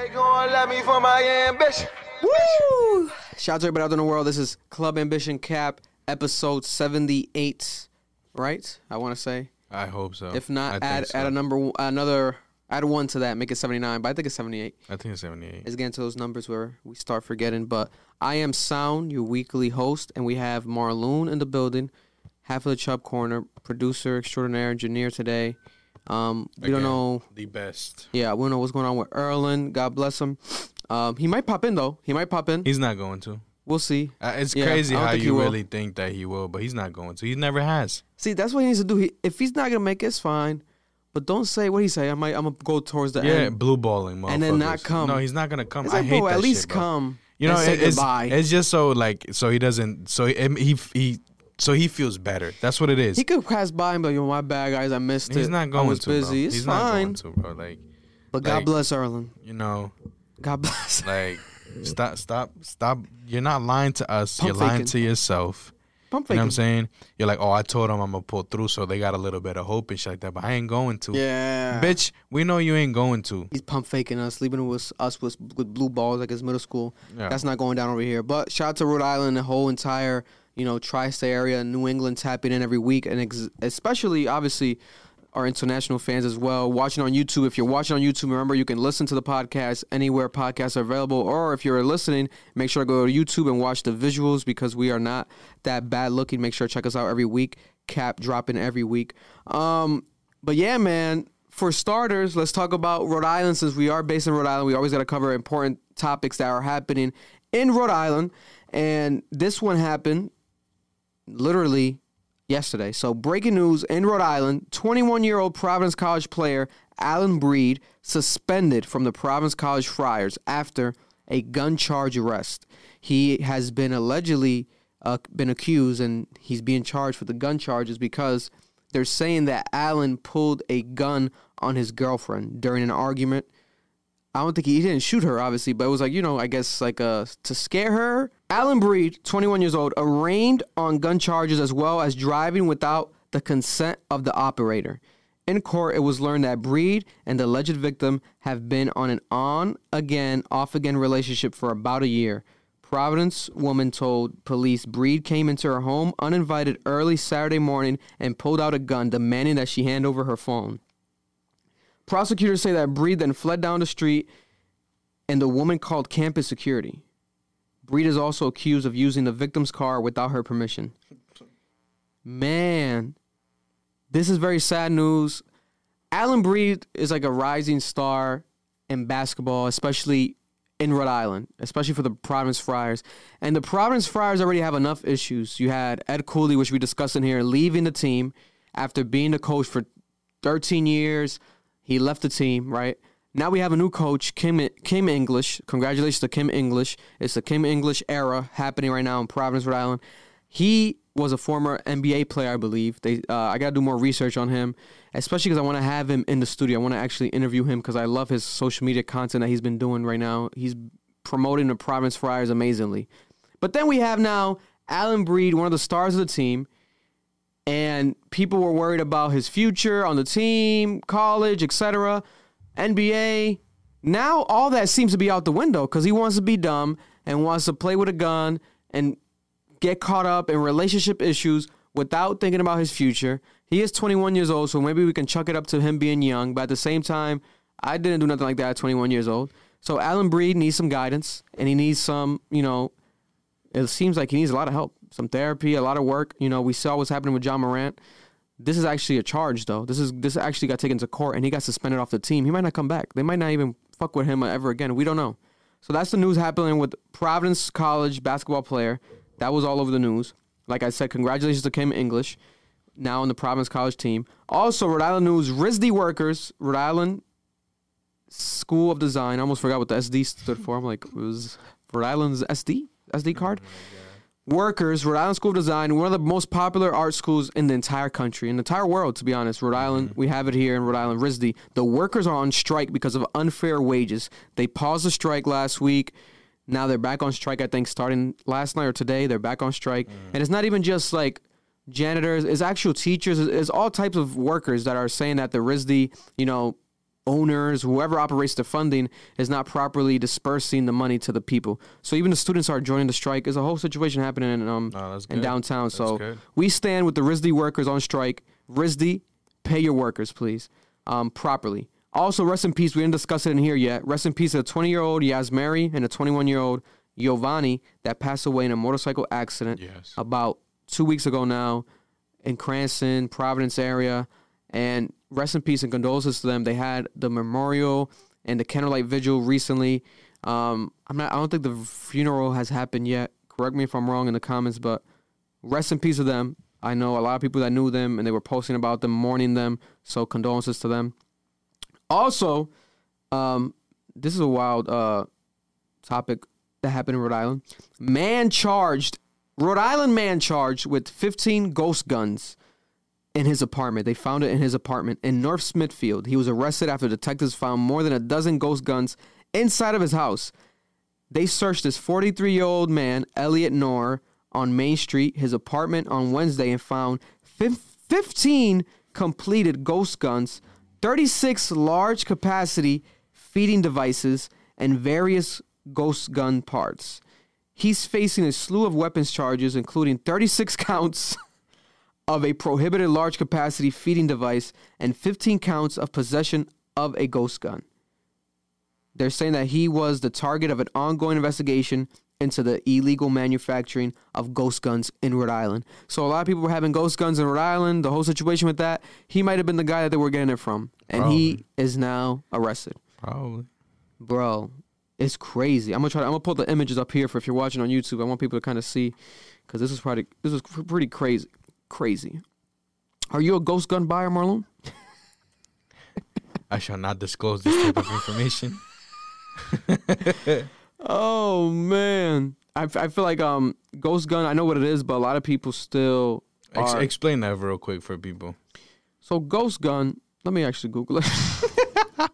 They gon' let me for my ambition. Woo! Shout out to everybody out in the world. This is Club Ambition Cap, episode 78, right? I want to say. I hope so. If not, think add so. add a number, another, add one to that, make it 79, but I think it's 78. I think it's 78. It's getting to those numbers where we start forgetting. But I am Sound, your weekly host, and we have Marlon in the building, half of the Chubb Corner, producer extraordinaire, engineer today. Um, we don't know. The best. Yeah, we don't know what's going on with Erlen. God bless him. Um, he might pop in though. He might pop in. He's not going to. We'll see. Uh, it's Yeah, crazy how you will. really think that he will, but he's not going to. He never has. See, that's what he needs to do. He, if he's not gonna make it, it's fine. But don't say what he say. I might. I'm gonna go towards the Yeah, end. blue balling, And then not come. No, he's not gonna come. It's I like, hate bro, that at least shit, bro. come. You know, and say it- it's, goodbye. it's just so like so he doesn't so he he, he so he feels better. That's what it is. he could pass by and be like, "Yo, my bad, guys. I missed it. he's not I going was to. busy. Bro. It's he's fine." not going to, bro. Like but God like- bless Erlen. you know, God bless. like stop, stop, stop. You're not lying to us. Pump You're lying faking. to yourself. Pump You know what I'm saying? You're like, oh, I told them I'm gonna pull through, so they got a little bit of hope and shit like that. But I ain't going to. Yeah, Bitch, we know you ain't going to. He's pump faking us, leaving with us with, with blue balls like it's middle school. Yeah. That's not going down over here. But shout out to Rhode Island, the whole entire you know tri-state area, New England tapping in every week, and ex- especially obviously our international fans as well. Watching on YouTube, if you're watching on YouTube, remember you can listen to the podcast anywhere podcasts are available. Or if you're listening, make sure to go to YouTube and watch the visuals because we are not that bad looking. Make sure to check us out every week. Cap dropping every week. Um, but yeah, man. For starters, let's talk about Rhode Island since we are based in Rhode Island. We always got to cover important topics that are happening in Rhode Island. And this one happened literally yesterday. So, breaking news in Rhode Island 21 year old Providence College player Alyn Breed suspended from the Providence College Friars after a gun charge arrest. He has been allegedly uh, been accused and he's being charged with the gun charges because they're saying that Alyn pulled a gun on his girlfriend during an argument. I don't think he, he didn't shoot her, obviously, but it was like, you know, I guess like uh, to scare her. Alyn Breed, 21 years old, arraigned on gun charges as well as driving without the consent of the operator. In court, it was learned that Breed and the alleged victim have been on an on again, off again relationship for about a year. Providence woman told police Breed came into her home uninvited early Saturday morning and pulled out a gun, demanding that she hand over her phone. Prosecutors say that Breed then fled down the street and the woman called campus security. Breed is also accused of using the victim's car without her permission. Man, this is very sad news. Alyn Breed is like a rising star in basketball, especially in Rhode Island, especially for the Providence Friars. And the Providence Friars already have enough issues. You had Ed Cooley, which we discussed in here, leaving the team after being the coach for 13 years. He left the team, right? Now we have a new coach, Kim Kim English. Congratulations to Kim English. It's the Kim English era happening right now in Providence, Rhode Island. He was a former NBA player, I believe. They, uh, I got to do more research on him, especially because I want to have him in the studio. I want to actually interview him because I love his social media content that he's been doing right now. He's promoting the Providence Friars amazingly. But then we have now Alyn Breed, one of the stars of the team, and people were worried about his future on the team, college, etc., NBA. Now all that seems to be out the window because he wants to be dumb and wants to play with a gun and get caught up in relationship issues without thinking about his future. He is 21 years old, so maybe we can chuck it up to him being young. But at the same time, I didn't do nothing like that at 21 years old. So Alyn Breed needs some guidance and he needs some, you know, it seems like he needs a lot of help, some therapy, a lot of work. You know, we saw what's happening with Ja Morant. This is actually a charge, though. This is this actually got taken to court, and he got suspended off the team. He might not come back. They might not even fuck with him ever again. We don't know. So that's the news happening with Providence College basketball player. That was all over the news. Like I said, congratulations to Kim English, now on the Providence College team. Also, Rhode Island news: RISD workers, Rhode Island School of Design. I almost forgot what the SD stood for. I'm like, it was Rhode Island's SD SD card. Workers, Rhode Island School of Design, one of the most popular art schools in the entire country, in the entire world, to be honest. Rhode Island, mm-hmm. we have it here in Rhode Island, RISD. The workers are on strike because of unfair wages. They paused the strike last week. Now they're back on strike, I think, starting last night or today. They're back on strike. Mm. And it's not even just like janitors, it's actual teachers, it's all types of workers that are saying that the RISD, you know, owners, whoever operates the funding, is not properly dispersing the money to the people. So even the students are joining the strike. There's a whole situation happening in um Oh, in downtown. That's so good. we stand with the RISD workers on strike. RISD, pay your workers, please, um, properly. Also, rest in peace. We didn't discuss it in here yet. Rest in peace to a 20 year old Yasmary and a 21 year old Jovanni that passed away in a motorcycle accident Yes. about two weeks ago now in Cranston, Providence area. And rest in peace and condolences to them. They had the memorial and the candlelight vigil recently. Um, I'm not. I don't think the funeral has happened yet. Correct me if I'm wrong in the comments, but rest in peace to them. I know a lot of people that knew them and they were posting about them, mourning them. So condolences to them. Also, um, this is a wild uh, topic that happened in Rhode Island. Man charged, Rhode Island man charged with 15 ghost guns in his apartment. They found it in his apartment in North Smithfield. He was arrested after detectives found more than a dozen ghost guns inside of his house. They searched this 43 year old man, Elliot Knorr, on Main Street, his apartment on Wednesday, and found 15 completed ghost guns, 36 large capacity feeding devices, and various ghost gun parts. He's facing a slew of weapons charges, including 36 counts of a prohibited large capacity feeding device and 15 counts of possession of a ghost gun. They're saying that he was the target of an ongoing investigation into the illegal manufacturing of ghost guns in Rhode Island. So a lot of people were having ghost guns in Rhode Island. The whole situation with that, he might have been the guy that they were getting it from, and he is now arrested. Probably. Bro, it's crazy. I'm gonna try. To, I'm gonna put the images up here for if you're watching on YouTube. I want people to kind of see, because this is probably this is pretty crazy. Crazy. Are you a ghost gun buyer, Marlon? I shall not disclose this type of information. Oh man, I, I feel like um ghost gun. I know what it is, but a lot of people still Ex- are. explain that real quick for people. so ghost gun. Let me actually Google it.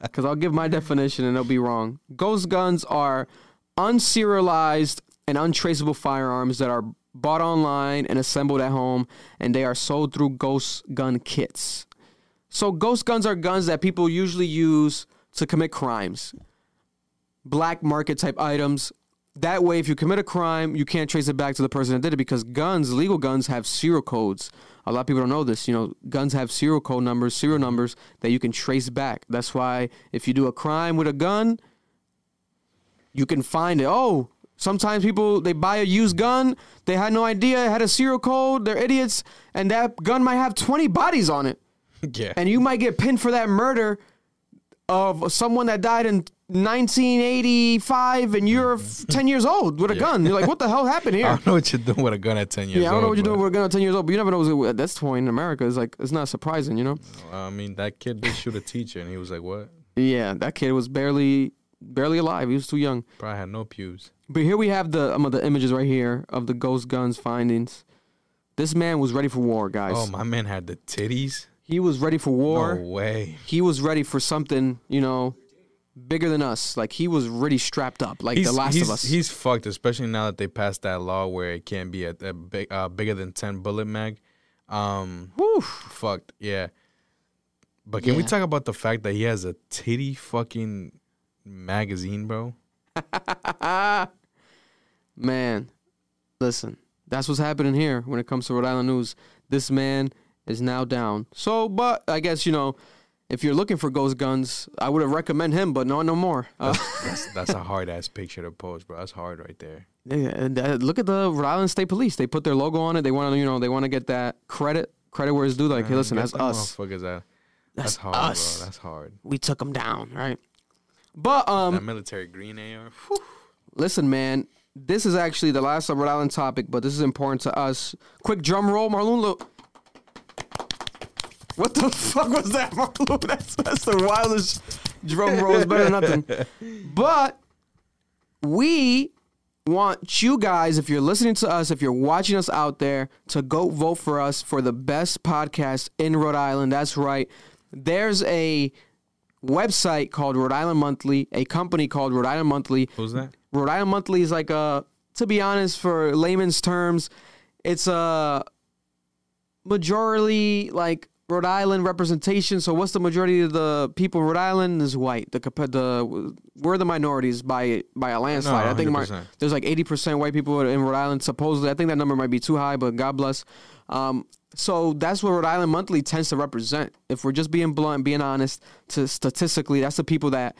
Because I'll give my definition and it'll be wrong. Ghost guns are unserialized and untraceable firearms that are bought online and assembled at home, and they are sold through ghost gun kits. So, ghost guns are guns that people usually use to commit crimes, black market type items. That way, if you commit a crime, you can't trace it back to the person that did it because guns, legal guns, have serial codes. A lot of people don't know this. You know, guns have serial code numbers, serial numbers that you can trace back. That's why if you do a crime with a gun, you can find it. Oh, sometimes people they buy a used gun, they had no idea it had a serial code, they're idiots, and that gun might have 20 bodies on it. yeah. And you might get pinned for that murder of someone that died in 1985 and you're mm-hmm. f- 10 years old with a gun. You're like, what the hell happened here? I don't know what you're doing with a gun at 10 years old. Yeah, I don't know old, what you're doing with a gun at 10 years old, but you never know at this point in America. It's like, it's not surprising, you know? I mean, that kid did shoot a teacher, and he was like, what? Yeah, that kid was barely, barely alive. He was too young. Probably had no pews. But here we have the um, the images right here of the ghost guns findings. This man was ready for war, guys. Oh, my man had the titties? he was ready for war. No way. He was ready for something, you know, bigger than us. Like he was really strapped up, like he's, the last of us. He's fucked, especially now that they passed that law where it can't be a, a big, uh, bigger than 10 bullet mag. Um, fucked, yeah. But can we talk about the fact that he has a titty fucking magazine, bro? Man, listen, that's what's happening here when it comes to Rhode Island news. This man is now down. So, but I guess you know, if you're looking for ghost guns, I would have recommend him, but no, no more. Uh, That's that's a hard ass picture to post, bro. That's hard right there. Yeah, and, uh, look at the Rhode Island State Police. They put their logo on it. They want to, you know, they want to get that credit, credit where it's due. Like, hey, listen, that's us. Motherfuckers. That's That's hard, us. bro. That's hard. We took them down, right? But um, that military green AR. whew. listen, man, this is actually the last Rhode Island topic, but this is important to us. Quick drum roll, Marlon. Look. What the fuck was that, Marlon? That's that's the wildest drum roll. It's better than nothing. But we want you guys, if you're listening to us, if you're watching us out there, to go vote for us for the best podcast in Rhode Island. That's right. There's a website called Rhode Island Monthly, a company called Rhode Island Monthly. Who's that? Rhode Island Monthly is like a, to be honest, for layman's terms, it's a majority like Rhode Island representation. So what's the majority of the people in Rhode Island is white. The the we're the minorities by by a landslide. I think 100%. there's like 80% white people in Rhode Island. Supposedly, I think that number might be too high, but God bless. Um, so that's what Rhode Island Monthly tends to represent. If we're just being blunt, being honest, to statistically, that's the people that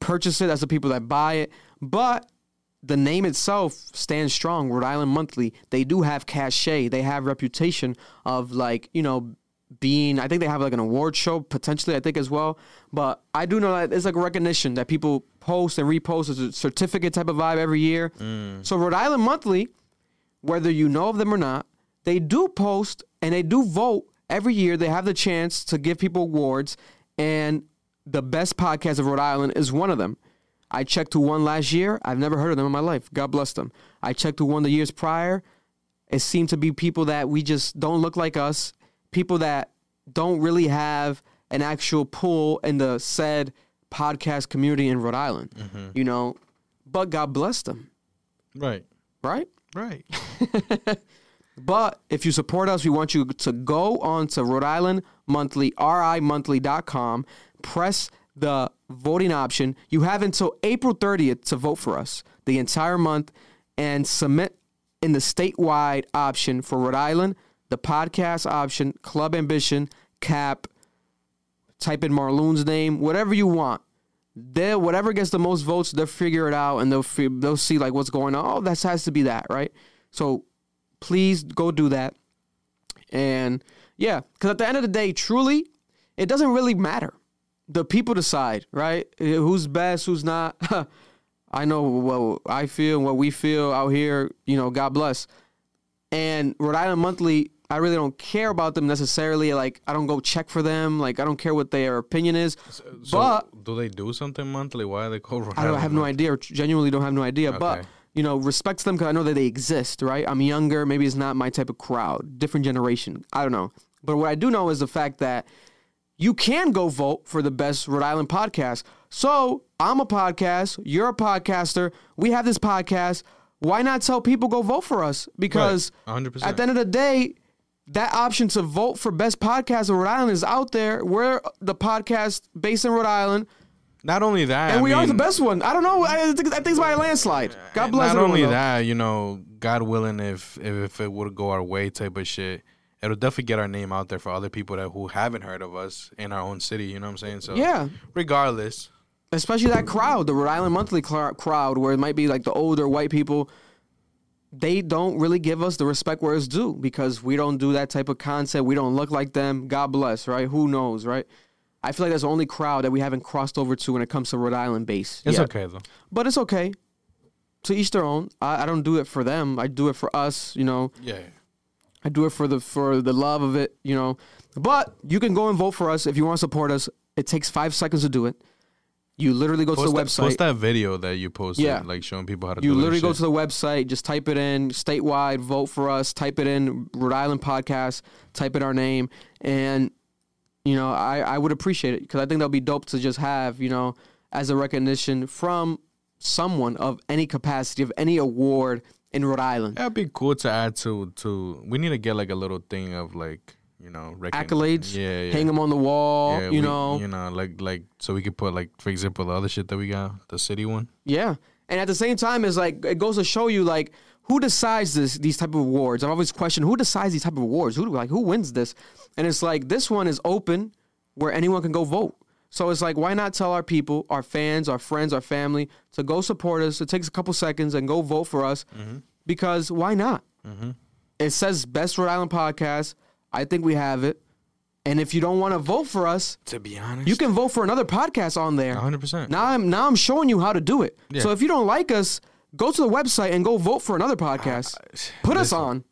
purchase it. That's the people that buy it. But the name itself stands strong. Rhode Island Monthly. They do have cachet. They have reputation of like you know being. I think they have like an award show potentially. I think as well. But I do know that it's like recognition that people post and repost as a certificate type of vibe every year. Mm. So Rhode Island Monthly, whether you know of them or not, they do post and they do vote every year. They have the chance to give people awards, and the best podcast of Rhode Island is one of them. I checked who won last year. I've never heard of them in my life. God bless them. I checked who won the years prior. It seemed to be people that we just don't look like us, people that don't really have an actual pull in the said podcast community in Rhode Island. Mm-hmm. You know, but God bless them, Right. right? Right. But if you support us, we want you to go on to Rhode Island Monthly, rimonthly.com, press the voting option. You have until April 30th to vote for us the entire month and submit in the statewide option for Rhode Island, the podcast option, Club Ambition, CAP, type in Marlon's name, whatever you want. They whatever gets the most votes, they'll figure it out and they'll they'll see like what's going on. Oh, that has to be that, right? So please go do that. And yeah, because at the end of the day, truly, it doesn't really matter. The people decide, right? Who's best, who's not. I know what I feel, what we feel out here. You know, God bless. And Rhode Island Monthly, I really don't care about them necessarily. Like, I don't go check for them. Like, I don't care what their opinion is. So but do they do something monthly? Why are they called? Rhode I, I have no idea. Genuinely don't have no idea. But Okay. You know, respect them because I know that they exist. Right? I'm younger. Maybe it's not my type of crowd. Different generation. I don't know. But what I do know is the fact that you can go vote for the best Rhode Island podcast. So I'm a podcast. You're a podcaster. We have this podcast. Why not tell people go vote for us? Because Right. 100%. at the end of the day, that option to vote for best podcast in Rhode Island is out there. We're the podcast based in Rhode Island. Not only that, And I we are the best one. I don't know. I think, I think it's by a landslide. God bless Not only that, you know, God willing, if if, if it would go our way, type of shit, it'll definitely get our name out there for other people that who haven't heard of us in our own city. You know what I'm saying? So Yeah. regardless, Especially that crowd, the Rhode Island Monthly cl- crowd, where it might be like the older white people. They don't really give us the respect where it's due because we don't do that type of content. We don't look like them. God bless, right? Who knows, right? I feel like that's the only crowd that we haven't crossed over to when it comes to Rhode Island base. it's yet. okay though. But it's okay. To each their own. I, I don't do it for them. I do it for us, you know. Yeah. I do it for the for the love of it, you know. But you can go and vote for us if you want to support us. It takes five seconds to do it. You literally go Post to the that, website. post that video that you posted, Yeah. like showing people how to you do this literally go shit. to the website, just type it in statewide, vote for us, type it in Rhode Island podcast, type in our name, and you know I I would appreciate it because I think that'll be dope to just have you know as a recognition from someone of any capacity of any award in Rhode Island. That'd be cool to add to to. We need to get like a little thing of like you know Accolades, Yeah, yeah. hang them on the wall, Yeah, you we- know. you know, like like so we could put like for example the other shit that we got, the city one. Yeah, and at the same time, it's like it goes to show you like who decides this these type of awards. I've always questioned who decides these type of awards. Who like who wins this? And it's like this one is open where anyone can go vote. So it's like why not tell our people, our fans, our friends, our family to go support us. It takes a couple seconds and go vote for us mm-hmm. because why not? Mm-hmm. It says best Rhode Island podcast. I think we have it. And if you don't want to vote for us, To be honest, you can vote for another podcast on there. 100%. Now I'm now I'm showing you how to do it. Yeah. So if you don't like us, go to the website and go vote for another podcast. Uh, uh, Put us listen. on.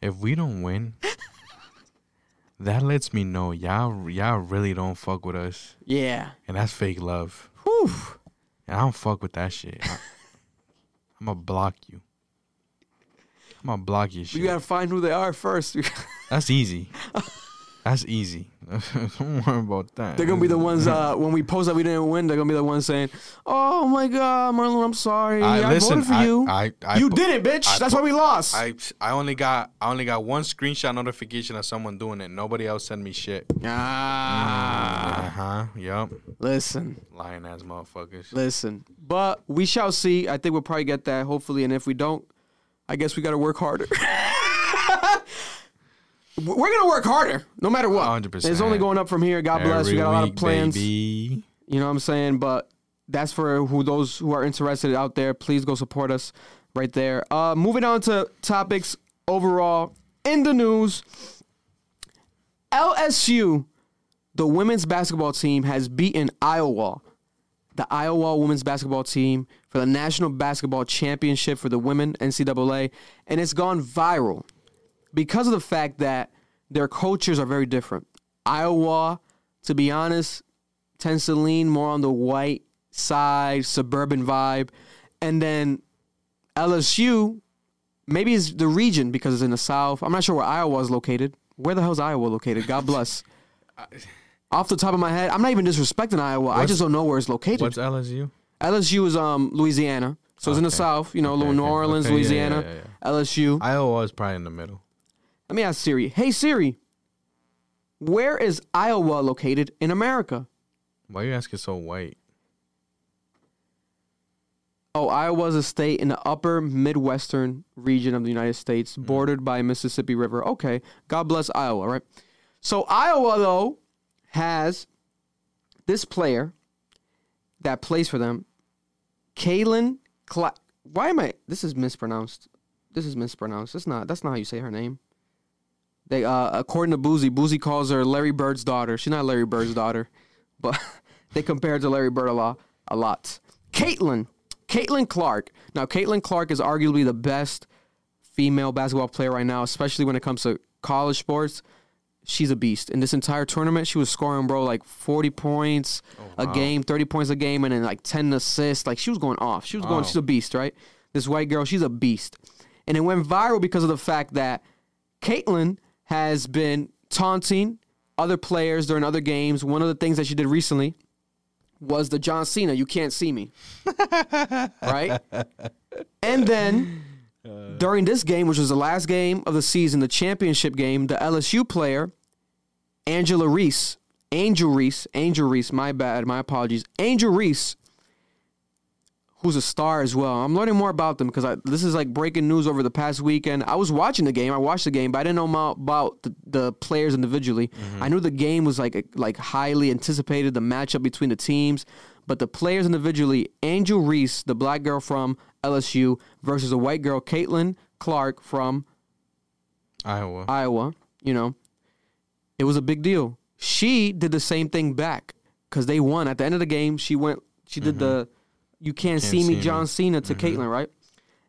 If we don't win, that lets me know y'all y'all really don't fuck with us, Yeah. and that's fake love. Whew. And I don't fuck with that shit. I, am gonna block you. I'm gonna block your shit. You gotta find who they are first. That's easy. That's easy. Don't worry about that. They're gonna be the ones uh, when we post that we didn't win. They're gonna be the ones saying, "Oh my God, Marlon, I'm sorry. I, listen, voted for I- you. I, I, you did it, bitch. I That's why we lost." I I only got I only got one screenshot notification of someone doing it. Nobody else sent me shit. ah, Uh huh. Yep. listen, Lying ass motherfuckers. listen. But we shall see. I think we'll probably get that. Hopefully, and if we don't, I guess we got to work harder. We're gonna work harder, no matter what. 100%. It's only going up from here. God bless. We got a lot of week, plans. baby. You know what I'm saying? But that's for who those who are interested out there. Please go support us right there. Uh, moving on to topics overall in the news. LSU, the women's basketball team, has beaten Iowa, the Iowa women's basketball team, for the National Basketball Championship for the women NCAA, and it's gone viral because of the fact that their cultures are very different. Iowa, to be honest, tends to lean more on the white side, suburban vibe. And then LSU, maybe it's the region because it's in the South. I'm not sure where Iowa is located. Where the hell's Iowa located? God bless. Off the top of my head, I'm not even disrespecting Iowa. I just don't know where it's located. What's LSU? LSU is um Louisiana. So it's in the South, you know, Okay, New okay. Orleans, Okay, yeah, Louisiana, yeah, yeah, LSU. Iowa is probably in the middle. Let me ask Siri. Hey Siri, where is Iowa located in America? Why are you asking so white? Oh, Iowa is a state in the upper Midwestern region of the United States, mm-hmm. bordered by Mississippi River. Okay, God bless Iowa, right? So Iowa though has this player that plays for them, Kaylin. Cla- Why am I? This is mispronounced. This is mispronounced. That's not. That's not how you say her name. They, uh, according to Boozy, Boozy calls her Larry Bird's daughter. She's not Larry Bird's daughter, but they compare her to Larry Bird a lot. A lot. Caitlin, Caitlin Clark. Now, Caitlin Clark is arguably the best female basketball player right now, especially when it comes to college sports. She's a beast. In this entire tournament, she was scoring, bro, like 40 points a game, 30 points a game, and then like 10 assists. Like she was going off. She was going, she's a beast, right? This white girl, she's a beast. And it went viral because of the fact that Caitlin has been taunting other players during other games. One of the things that she did recently was the John Cena, you can't see me. right? And then during this game, which was the last game of the season, the championship game, the LSU player, Angela Reese, Angel Reese, Angel Reese, my bad, my apologies. Angel Reese, who's a star as well. I'm learning more about them because this is like breaking news over the past weekend. I was watching the game, I watched the game, but I didn't know about the, the players individually. Mm-hmm. I knew the game was like like highly anticipated, the matchup between the teams, but the players individually, Angel Reese, the black girl from LSU, versus a white girl, Caitlin Clark from Iowa. Iowa, you know, it was a big deal. She did the same thing back because they won. At the end of the game, she went, she did the mm-hmm. You Can't, See, see Me. John Cena to Caitlin, right?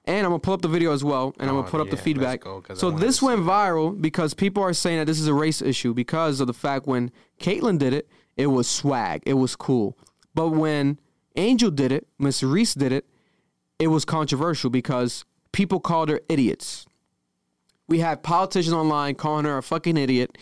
And I'm to pull up the video as well, and I'm Oh, going to put up the feedback. go, So this went viral because people are saying that this is a race issue because of the fact when Caitlin did it, it was swag, it was cool. But when Angel did it, Miss Reese did it, it was controversial because people called her idiots. We have politicians online calling her a fucking idiot.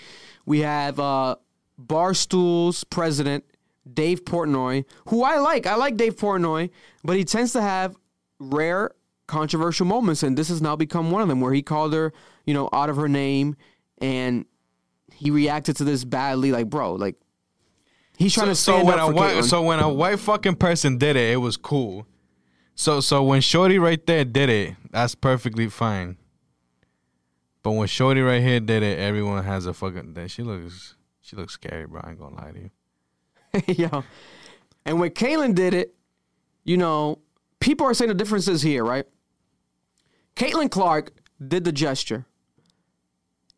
We have uh, Barstool's president, Dave Portnoy, who I like. I like Dave Portnoy, but he tends to have rare controversial moments, and this has now become one of them where he called her, you know, out of her name, and he reacted to this badly. Like, bro, like he's trying to so stand when up a for white Caitlin. so when a white fucking person did it, it was cool. So so when Shorty right there did it, that's perfectly fine. But when Shorty right here did it, everyone has a fucking. Then she looks she looks scary, bro. I ain't gonna lie to you. Yo. And when Caitlin did it, you know, people are saying the differences here, right? Caitlin Clark did the gesture.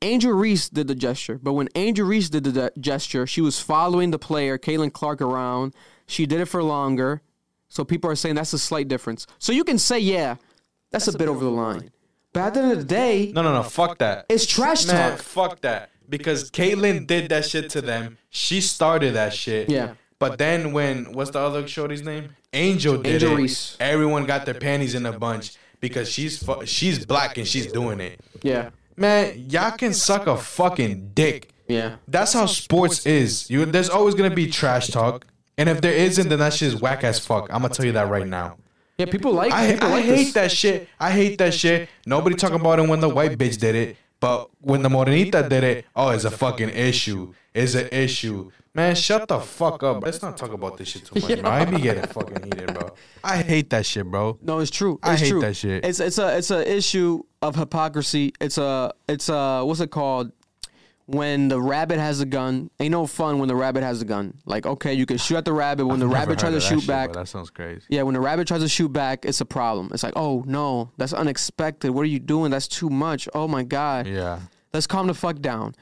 Angel Reese did the gesture. But when Angel Reese did the de- gesture, she was following the player, Caitlin Clark, around. She did it for longer. So people are saying that's a slight difference. So you can say, yeah, that's, a, bit over the line. But at the end of the day, No no no, fuck that. it's trash Man, talk. fuck that. Because Caitlin did that shit to them. She started that shit. Yeah. But then when what's the other shorty's name? Angel did Angel it. Reese. Everyone got their panties in a bunch because she's fu- she's black and she's doing it. Yeah. Man, y'all can suck a fucking dick. Yeah. That's, how, sports, is. You there's always gonna be trash talk, and if there isn't, then that shit is whack as fuck. I'm gonna tell you that right now. Yeah, people like I, people I like hate this. that shit. I hate that shit. Nobody talking about it when the white bitch did it, but when the morenita did it, oh, it's oh, a fucking issue. It's an issue. Man, shut the fuck up. Let's not talk about this shit too much, bro. I be getting fucking heated, bro. I hate that shit, bro. No, it's true. I hate true. that shit. It's it's a it's a issue of hypocrisy. It's a it's a what's it called? When the rabbit has a gun, ain't no fun when the rabbit has a gun. Like, okay, you can shoot at the rabbit. When the rabbit tries to shoot shit, back, that sounds crazy. yeah, when the rabbit tries to shoot back, it's a problem. It's like, oh no, that's unexpected. What are you doing? That's too much. Oh my god. Yeah. Let's calm the fuck down.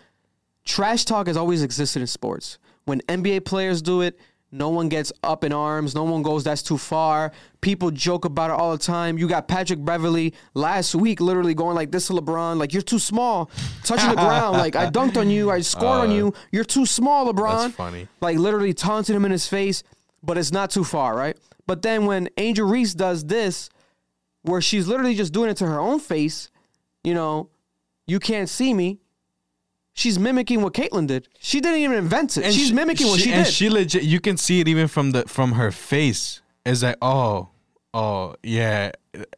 Trash talk has always existed in sports. When NBA players do it, no one gets up in arms. No one goes, that's too far. People joke about it all the time. You got Patrick Beverley last week literally going like this to LeBron, like, you're too small. Touching the ground. Like, I dunked on you. I scored on you. You're too small, LeBron. Uh, That's funny. Like, literally taunting him in his face, but it's not too far, right? But then when Angel Reese does this, where she's literally just doing it to her own face, you know, you can't see me. She's mimicking what Caitlin did. She didn't even invent it. And She's she- mimicking what she, and did. she legit. You can see it even from the from her face. It's like, oh, oh, yeah.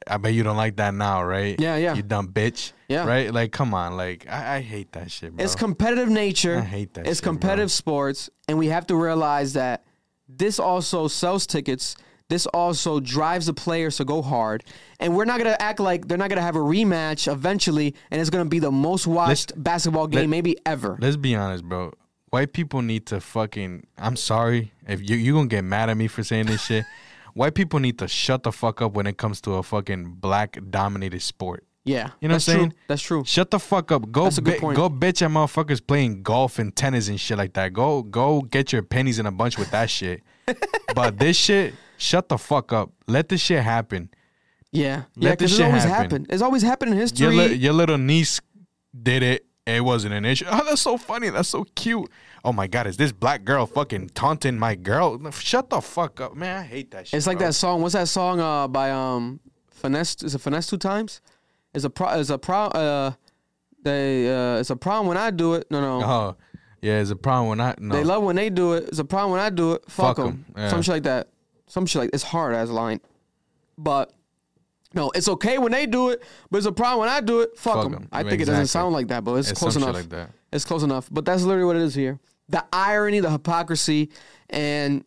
I bet you don't like that now, right? Yeah, yeah. You dumb bitch. Yeah. Right? Like, come on. Like, I, I hate that shit, bro. it's competitive nature. I hate that It's shit, bro. competitive sports, and we have to realize that this also sells tickets. This also drives the players to go hard, and we're not gonna act like they're not gonna have a rematch eventually, and it's gonna be the most watched basketball game let- maybe ever. Let's be honest, bro. White people need to fucking. I'm sorry if you you gonna get mad at me for saying this shit. White people need to shut the fuck up when it comes to a fucking black dominated sport. yeah, You know what I'm true. saying? That's true. Shut the fuck up. Go That's a good bi- point. go bitch at motherfuckers playing golf and tennis and shit like that. Go go get your pennies in a bunch with that shit. but this shit, shut the fuck up. Let this shit happen. Yeah, Let yeah, this it's shit always happen. happened. It's always happened in Your, history. li- your little niece did it. It wasn't an issue. Oh, that's so funny. That's so cute. Oh my god, is this black girl fucking taunting my girl? Shut the fuck up, man. I hate that shit. It's like bro. that song. What's that song uh, by um finesse? Is it finesse two times? Is a pro? Is a pro? Uh, they uh, it's a problem when I do it. No, no. Oh, yeah. It's a problem when I no. They love when they do it. It's a problem when I do it. Fuck, them. yeah. Some shit like that. Some shit like it's hard as a line, but. No, it's okay when they do it, but it's a problem when I do it. Fuck Fuck them. 'em. I think it doesn't sound like that, but it's, It's close enough. like. It's close enough. But that's literally what it is here. The irony, the hypocrisy, and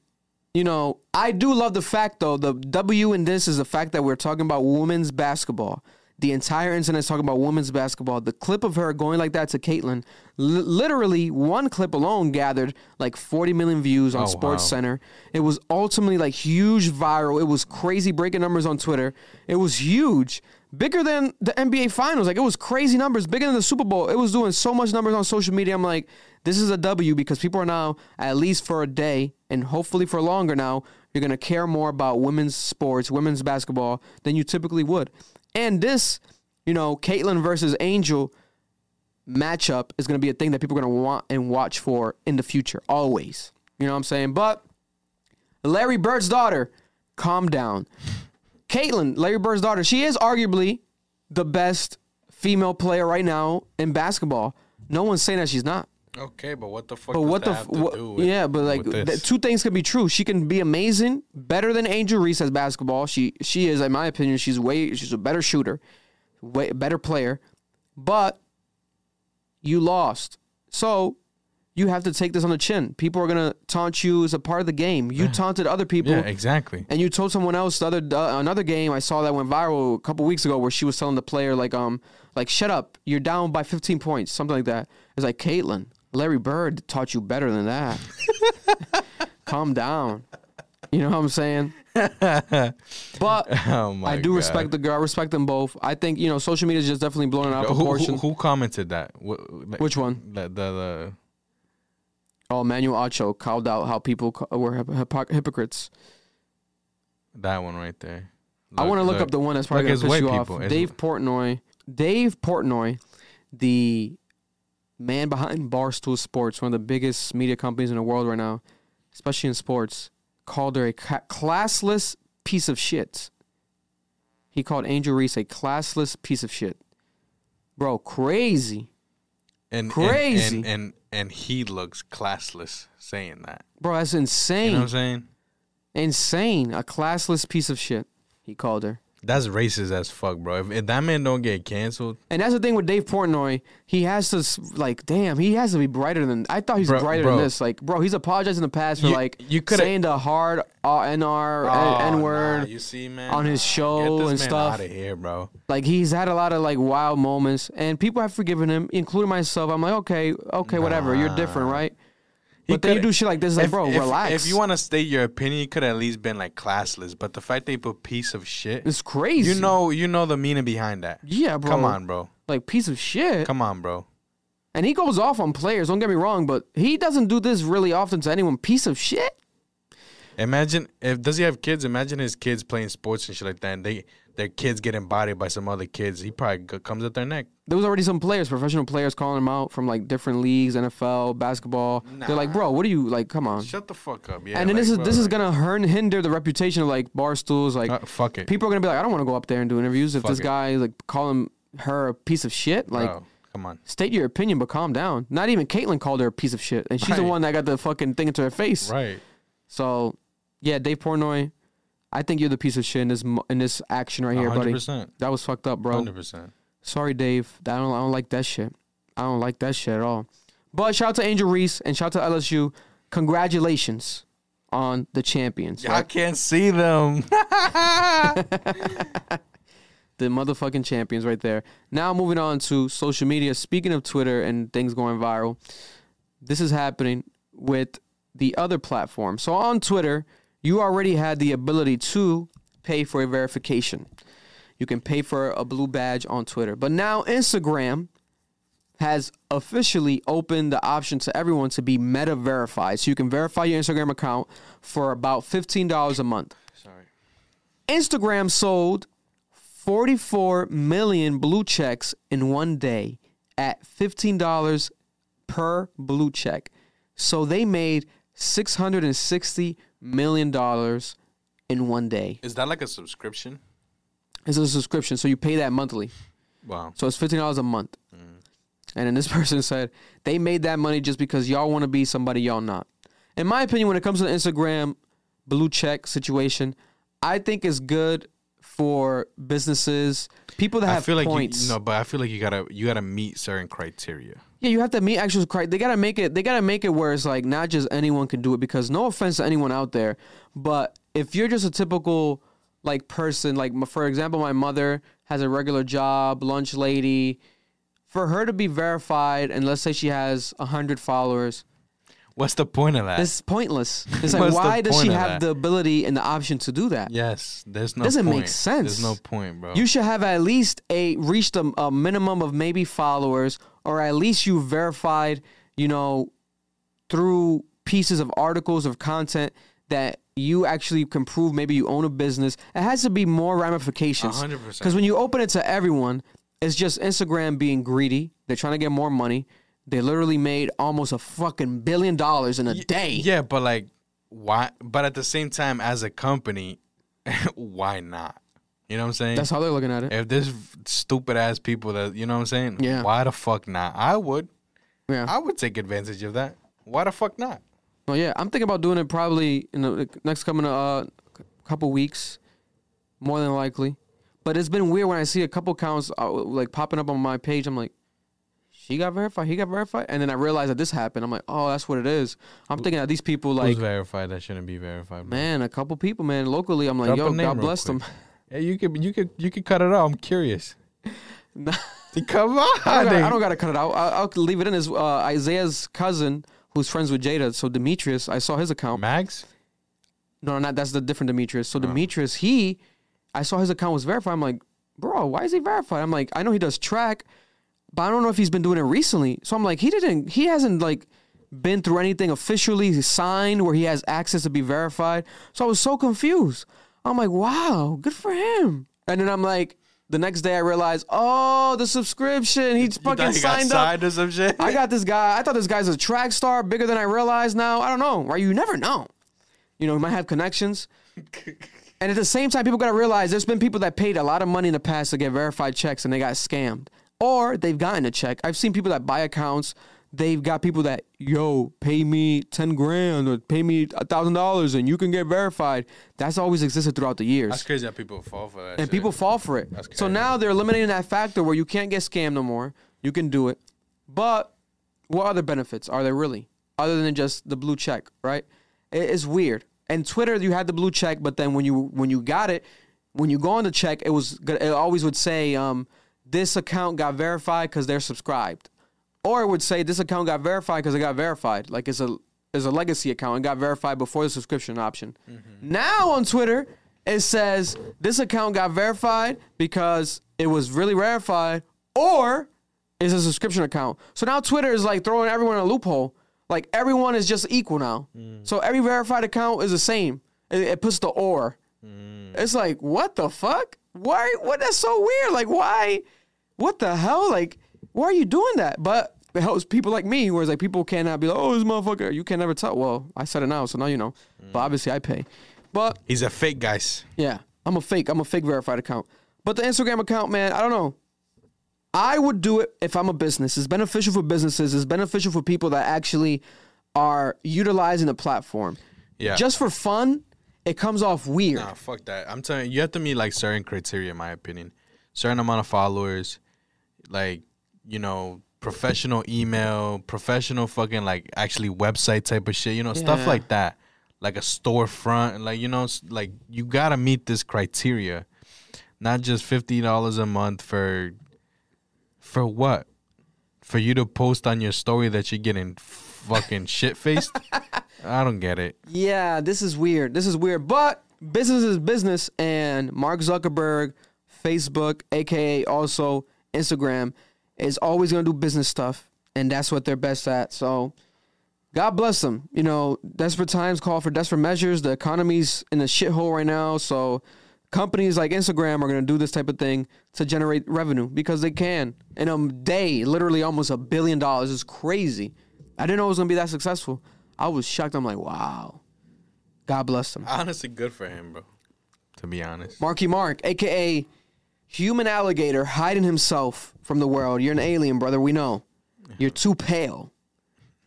you know, I do love the fact though, the W in this is the fact that we're talking about women's basketball. The entire internet is talking about women's basketball. The clip of her going like that to Caitlin, li- literally one clip alone gathered like 40 million views on Oh, Sports wow. Center. It was ultimately like huge viral. It was crazy breaking numbers on Twitter. It was huge. Bigger than the NBA finals. Like it was crazy numbers, bigger than the Super Bowl. It was doing so much numbers on social media. I'm like, this is a W because people are now, at least for a day and hopefully for longer now, you're gonna care more about women's sports, women's basketball than you typically would. And this, you know, Caitlin versus Angel matchup is gonna be a thing that people are gonna want and watch for in the future, always. You know what I'm saying? But Larry Bird's daughter, calm down. Caitlin, Larry Bird's daughter, she is arguably the best female player right now in basketball. No one's saying that she's not. Okay, but what the fuck? But what the f- to what, do with- yeah, but like th- two things could be true. She can be amazing, better than Angel Reese as basketball. She she is, in my opinion, she's way she's a better shooter, way better player. But you lost, so you have to take this on the chin. People are gonna taunt you as a part of the game. You taunted other people. yeah, exactly. And you told someone else the other uh, another game I saw that went viral a couple weeks ago where she was telling the player like um like shut up you're down by 15 points something like that. It's like Caitlin, Larry Bird taught you better than that. Calm down. You know what I'm saying? But Oh I do God. respect the girl. I respect them both. I think you know social media is just definitely blowing out of Who, who, proportion. who commented that? Wh- Which one? The, the, the Oh, Manuel Acho called out how people were hyp- hypo- hypocrites. that one right there. I want to look, up the one that's probably look, gonna piss you people. off. It's- Dave Portnoy. Dave Portnoy, the man behind Barstool Sports, one of the biggest media companies in the world right now, especially in sports, called her a ca- classless piece of shit. He called Angel Reese a classless piece of shit. Bro, crazy. and, Crazy. And, and, and and he looks classless saying that. Bro, that's You insane. know what I'm saying? insane. A classless piece of shit. He called her. That's racist as fuck, bro. If, if that man don't get canceled, And that's the thing with Dave Portnoy. He has to like, damn, he has to be brighter than. I thought he's brighter bro. than this. Like, bro, he's apologized in the past for You- like you saying the hard uh, nr Oh, n nah, word. you see, man, on his Nah, show get this and man stuff. Out of here, bro. Like he's had a lot of like wild moments, and people have forgiven him, including myself. I'm like, okay, okay, whatever. You're different, right? But then you do shit like this, like, if, bro, if- relax. If you want to state your opinion, you could at least been like classless. But the fact that you put piece of shit, it's crazy. you know, you know the meaning behind that. yeah, bro. Come on, bro. like piece of shit. Come on, bro. And he goes off on players. Don't get me wrong, but he doesn't do this really often to anyone. Piece of shit. Imagine if does he have kids? Imagine his kids playing sports and shit like that, and they their kids get embodied by some other kids. He probably comes at their neck. There was already some players, professional players, calling him out from like different leagues, NFL, basketball. They're like, bro, what are you like? Come on. Shut the fuck up. Yeah. and then like, this is bro, this is gonna hurt, hinder the reputation of like Barstool's. Like uh, fuck it. people are gonna be like, I don't want to go up there and do interviews if Fuck this it. guy like calling her a piece of shit. Like, Bro, come on. state your opinion, but calm down. Not even Caitlin called her a piece of shit, and she's the one that got the fucking thing into her face. Right. So, yeah, Dave Portnoy, I think you're the piece of shit in this in this action right here, hundred buddy. That was fucked up, bro. Hundred percent. Sorry, Dave. I don't I don't like that shit. I don't like that shit at all. But shout out to Angel Reese and shout out to LSU. Congratulations on the champions. I right? can't see them. The motherfucking champions right there. Now moving on to social media. Speaking of Twitter and things going viral, this is happening with the other platform. So on Twitter, you already had the ability to pay for a verification. You can pay for a blue badge on Twitter. But now Instagram has officially opened the option to everyone to be meta verified. So you can verify your Instagram account for about $15 a month. Sorry. Instagram sold 44 million blue checks in one day at $15 per blue check. So they made $660 million in one day. Is that like a subscription? It's a subscription, so you pay that monthly. Wow. So it's $15 a month. Mm. And then this person said they made that money just because y'all want to be somebody y'all not. In my opinion, when it comes to the Instagram blue check situation, I think it's good for businesses, people that I have feel like points. you no, but I feel like you gotta you gotta meet certain criteria. Yeah, you have to meet actual criteria. They gotta make it. They gotta make it where it's like not just anyone can do it. Because no offense to anyone out there, but if you're just a typical like person, like for example, my mother has a regular job, lunch lady. For her to be verified, and let's say she has hundred followers, What's the point of that? it's pointless. It's like why does she have that? the ability and the option to do that? yes, there's no Doesn't make sense. There's no point, bro. You should have at least a reached a, a minimum of maybe followers, or at least you verified, you know, through pieces of articles of content that you actually can prove. Maybe you own a business. It has to be more ramifications. 100%. Because when you open it to everyone, it's just Instagram being greedy. They're trying to get more money. They literally made almost a fucking billion dollars in a day. Yeah, but like, why? But at the same time, as a company, why not? You know what I'm saying? That's how they're looking at it. if there's stupid ass people that you know what I'm saying, Yeah. why the fuck not? I would, Yeah. I would take advantage of that. Why the fuck not? Well, yeah, I'm thinking about doing it probably in the next coming uh couple weeks, more than likely. But it's been weird when I see a couple accounts uh, like popping up on my page. I'm like, she got verified, he got verified, and then I realized that this happened. I'm like, oh, that's what it is. I'm thinking that these people like, Who's verified that shouldn't be verified? bro? man, a couple people, man, locally. I'm like, Drop yo, God bless them. quick. Yeah, you could, you could, you could cut it out. I'm curious. Come on, I don't, gotta, I don't gotta cut it out. I'll, I'll leave it in. As uh, Isaiah's cousin, who's friends with Jada. So Demetrius, I saw his account. Max. No, no, not that's the different Demetrius. So uh-huh. Demetrius, he, I saw his account was verified. I'm like, bro, why is he verified? I'm like, I know he does track, but I don't know if he's been doing it recently. So I'm like, he didn't, he hasn't like been through anything officially signed where he has access to be verified. So I was so confused. I'm like, wow, good for him. And then I'm like, the next day I realized, oh, the subscription. Thought fucking he signed up. signed or some shit. I got this guy. I thought this guy's a track star, bigger than I realized now. I don't know, right? You never know. You know, he might have connections. and at the same time, people got to realize there's been people that paid a lot of money in the past to get verified checks and they got scammed. Or they've gotten a check. I've seen people that buy accounts they've got people that yo pay me ten grand or pay me a thousand dollars and you can get verified. That's always existed throughout the years That's crazy that people fall for that. and shit. people fall for it. That's So now they're eliminating that factor where you can't get scammed no more. You can do it, but what other benefits are there really other than just the blue check? Right? It's weird. And Twitter, you had the blue check, but then when you when you got it, when you go on the check, it was it always would say um, this account got verified because they're subscribed, or it would say this account got verified because it got verified. Like it's a it's a legacy account and got verified before the subscription option. Mm-hmm. Now on Twitter, it says this account got verified because it was really verified, or is a subscription account. So now Twitter is like throwing everyone a loophole. Like everyone is just equal now. Mm. So every verified account is the same. It, it puts the or. Mm. It's like what the fuck? Why? What? That's so weird. Like why? What the hell? Like why are you doing that? But it helps people like me, whereas like people cannot be like, oh, this motherfucker. You can never tell. Well, I said it now, so now you know. But mm. obviously I pay. But He's a fake, guys. yeah, I'm a fake. I'm a fake verified account. But the Instagram account, man, I don't know. I would do it if I'm a business. It's beneficial for businesses. It's beneficial for people that actually are utilizing the platform. Yeah. Just for fun, it comes off weird. Nah, fuck that. I'm telling you, you have to meet like certain criteria, in my opinion. Certain amount of followers, like you know, professional email, professional fucking like actually website type of shit. You know, stuff like that, like a storefront. Like you know, like you gotta meet this criteria, not just fifty dollars a month for. For what? For you to post on your story that you're getting fucking shit faced? I don't get it. Yeah, this is weird. This is weird. But business is business, and Mark Zuckerberg, Facebook, aka also Instagram, is always gonna do business stuff, and that's what they're best at. So, God bless them. You know, desperate times call for desperate measures. The economy's in a shithole right now, so companies like Instagram are gonna do this type of thing to generate revenue because they can. In a day, literally almost a billion dollars is crazy. I didn't know it was gonna be that successful. I was shocked. I'm like, wow. God bless them. Honestly, good for him, bro. To be honest. Marky Mark, aka human alligator, hiding himself from the world. You're an alien, brother. We know. You're too pale.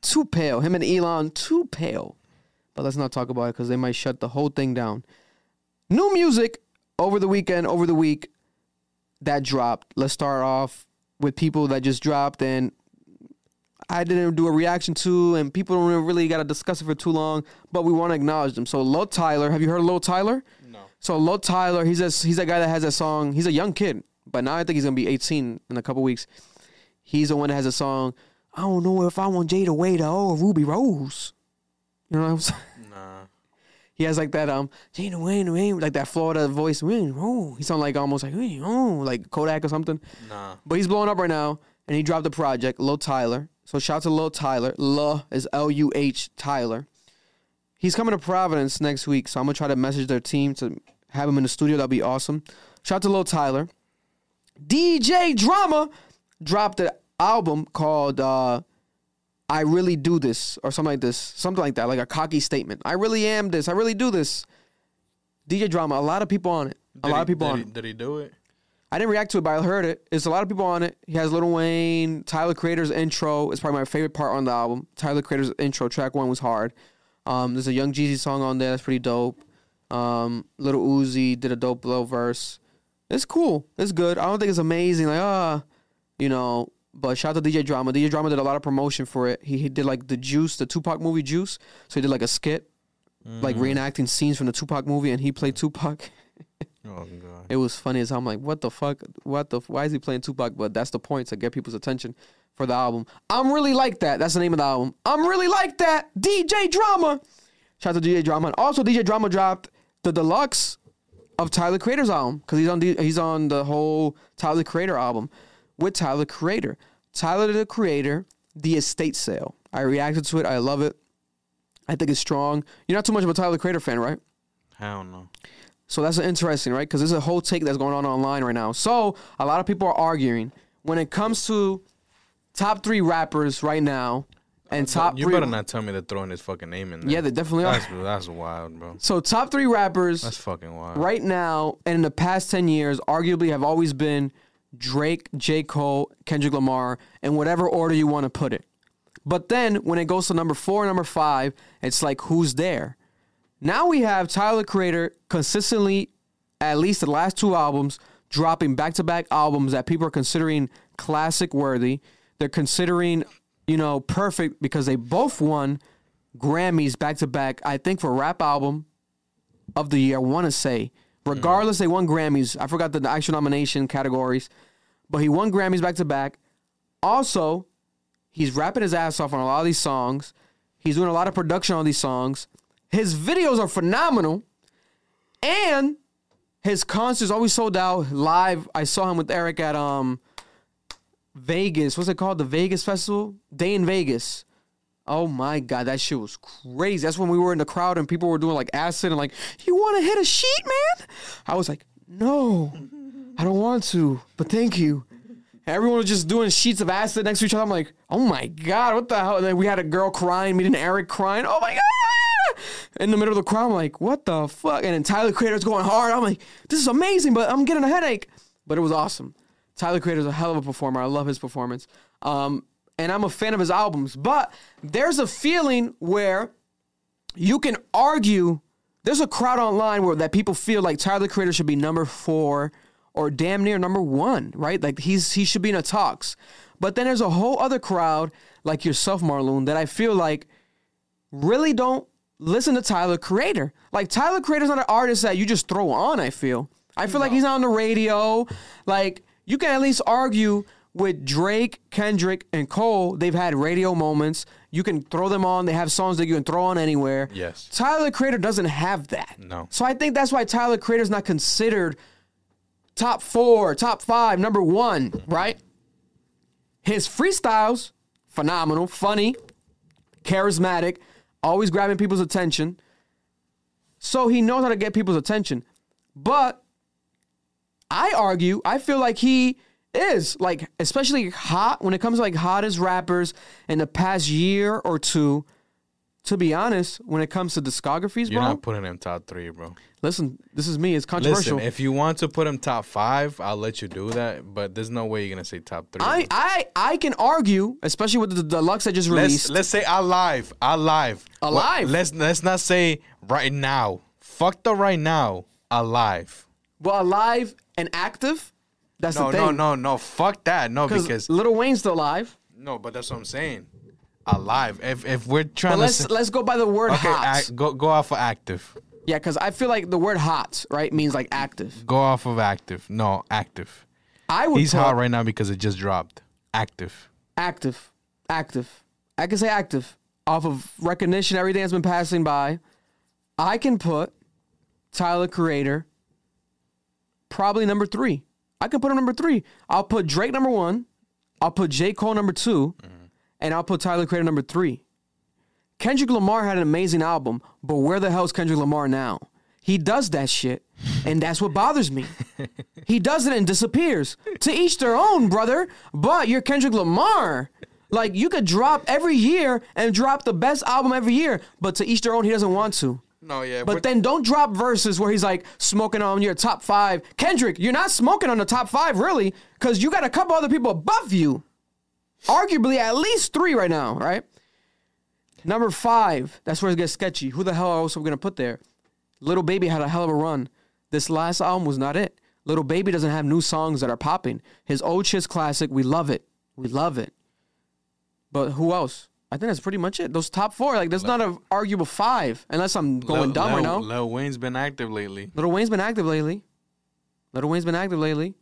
Too pale. Him and Elon, too pale. But let's not talk about it because they might shut the whole thing down. New music over the weekend, over the week that dropped. Let's start off with people that just dropped and I didn't do a reaction to, and people don't really got to discuss it for too long, but we want to acknowledge them. So, Luh Tyler, have you heard of Luh Tyler? So Luh Tyler, he's a he's a guy that has a song. He's a young kid, but now I think he's gonna be 18 in a couple weeks. He's the one that has a song. I don't know if I want Jada Wade or Ruby Rose. You know what I'm saying? Nah. He has like that um Jada Wade, like that Florida voice. Oh, he sound like almost like oh, like Kodak or something. Nah. But he's blowing up right now, and he dropped a project, Luh Tyler. So shout out to Luh Tyler. L is L U H Tyler. He's coming to Providence next week, so I'm gonna try to message their team to have him in the studio. That'd be awesome. Shout out to Luh Tyler. DJ Drama dropped an album called uh, "I Really Do This" or something like this, something like that, like a cocky statement. I really am this. I really do this. DJ Drama, a lot of people on it. A Did lot he- of people on he, it. Did he do it? I didn't react to it, but I heard it. It's a lot of people on it. He has Lil Wayne, Tyler Creator's intro. It's probably my favorite part on the album. Tyler Creator's intro, track one was hard. Um, there's a Young Jeezy song on there that's pretty dope. Um, Little Uzi did a dope little verse. It's cool. It's good. I don't think it's amazing. Like ah, you know. But shout out to DJ Drama. DJ Drama did a lot of promotion for it. He, he did like the Juice, the Tupac movie Juice. So he did like a skit, like reenacting scenes from the Tupac movie, and he played Tupac. Oh god. It was funny as hell. I'm like, what the fuck? What the? Why is he playing Tupac? But that's the point to get people's attention for the album. I'm really like that. That's the name of the album. I'm really like that. DJ Drama. Shout out to DJ Drama. And also, DJ Drama dropped the deluxe of Tyler Creator's album because he's on the he's on the whole Tyler Creator album with Tyler Creator. Tyler the Creator, the estate sale. I reacted to it. I love it. I think it's strong. You're not too much of a Tyler Creator fan, right? Hell no. So that's interesting, right? Because there's a whole take that's going on online right now. So a lot of people are arguing when it comes to top three rappers right now and top you three. better not tell me they're throwing his fucking name in there. Yeah, they definitely are. That's that's wild, bro. So top three rappers That's fucking wild. right now and in the past ten years, arguably have always been Drake, J. Cole, Kendrick Lamar, in whatever order you want to put it. But then when it goes to number four, number five, it's like who's there? Now we have Tyler Creator consistently, at least the last two albums, dropping back to back albums that people are considering classic worthy. They're considering, you know, perfect because they both won Grammys back to back. I think for rap album of the year, I want to say. Regardless, they won Grammys. I forgot the actual nomination categories, but he won Grammys back to back. Also, he's rapping his ass off on a lot of these songs. He's doing a lot of production on these songs. His videos are phenomenal. And his concerts always sold out live. I saw him with Eric at um Vegas. What's it called? The Vegas Festival? Day N Vegas. Oh my god, that shit was crazy. That's when we were in the crowd and people were doing like acid and like, you want to hit a sheet, man? I was like, no, I don't want to, but thank you. Everyone was just doing sheets of acid next to each other. I'm like, oh my god, what the hell? And then we had a girl crying, meeting Eric crying. Oh my god! In the middle of the crowd, I'm like, what the fuck? And then Tyler Creator's going hard. I'm like, this is amazing, but I'm getting a headache. But it was awesome. Tyler Creator's a hell of a performer. I love his performance. Um, and I'm a fan of his albums. But there's a feeling where you can argue. There's a crowd online where that people feel like Tyler Creator should be number four or damn near number one, right? Like he's he should be in the talks. But then there's a whole other crowd like yourself, Marlon, that I feel like really don't listen to Tyler Creator. Like Tyler Creator's not an artist that you just throw on. I feel. I feel like he's not on the radio. Like you can at least argue with Drake, Kendrick, and Cole. They've had radio moments. You can throw them on. They have songs that you can throw on anywhere. Yes. Tyler the Creator doesn't have that. No. So I think that's why Tyler the Creator is not considered top four, top five, number one, mm-hmm. right? His freestyles, phenomenal, funny, charismatic, always grabbing people's attention. So he knows how to get people's attention. But I argue, I feel like he is like, especially hot when it comes to like hottest rappers in the past year or two. To be honest, when it comes to discographies, You're bro, not putting him top three, bro. listen, this is me. It's controversial. Listen, if you want to put him top five, I'll let you do that. But there's no way you're gonna say top three. I, I I can argue, especially with the deluxe I just let's released. let's say alive, alive, Alive? Well, let's let's not say right now. Fuck the right now. Alive. well, alive and active. That's No, the thing. no, no, no. Fuck that. No, because Little Wayne's still alive. no, but that's what I'm saying. Alive. If if we're But trying to let's say, let's go by the word okay, hot. go go off of active. yeah, because I feel like the word hot right means like active. Go off of active. No, active. I would He's put hot right now because it just dropped. Active. active, active. I can say active off of recognition. Everything that's been passing by. I can put Tyler Creator probably number three. I can put him number three. I'll put Drake number one. I'll put J. Cole number 2 mm-hmm. and I'll put Tyler Creator number three. Kendrick Lamar had an amazing album, but where the hell is Kendrick Lamar now? He does that shit, and that's what bothers me. he does it and disappears. To each their own, brother. But you're Kendrick Lamar. Like you could drop every year and drop the best album every year, but to each their own, he doesn't want to. No, yeah. But then don't drop verses where he's like smoking on your top five. Kendrick, you're not smoking on the top five, really, because you got a couple other people above you. Arguably at least three right now, right? Number five, that's where it gets sketchy. Who the hell else are we gonna put there? Little Baby had a hell of a run. This last album was not it. Little Baby doesn't have new songs that are popping. His old shit's classic. We love it. We love it. But who else? I think that's pretty much it. Those top four, like, there's not an arguable five, unless I'm going Lil, dumb Lil, right now. Lil Wayne's been active lately. Little Wayne's been active lately. Little Wayne's been active lately.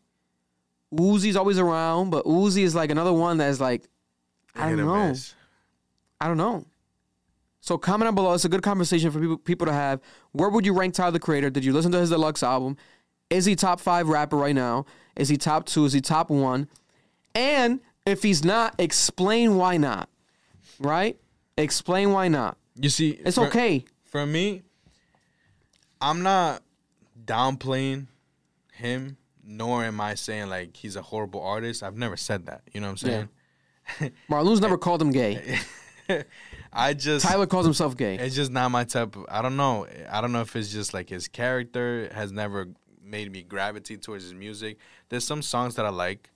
Uzi's always around, but Uzi is like another one that's like, I don't know. miss. I don't know. So comment down below. It's a good conversation for people people to have. Where would you rank Tyler the Creator? Did you listen to his deluxe album? Is he top five rapper right now? Is he top two? Is he top one? And if he's not, explain why not. Right? Explain why not. You see, It's for- okay. For me, I'm not downplaying him, nor am I saying like he's a horrible artist. I've never said that. You know what I'm saying? Marlon's never called him gay. I just Tyler calls himself gay. it's just not my type of I don't know. I don't know if it's just like his character has never made me gravitate towards his music. There's some songs that I like.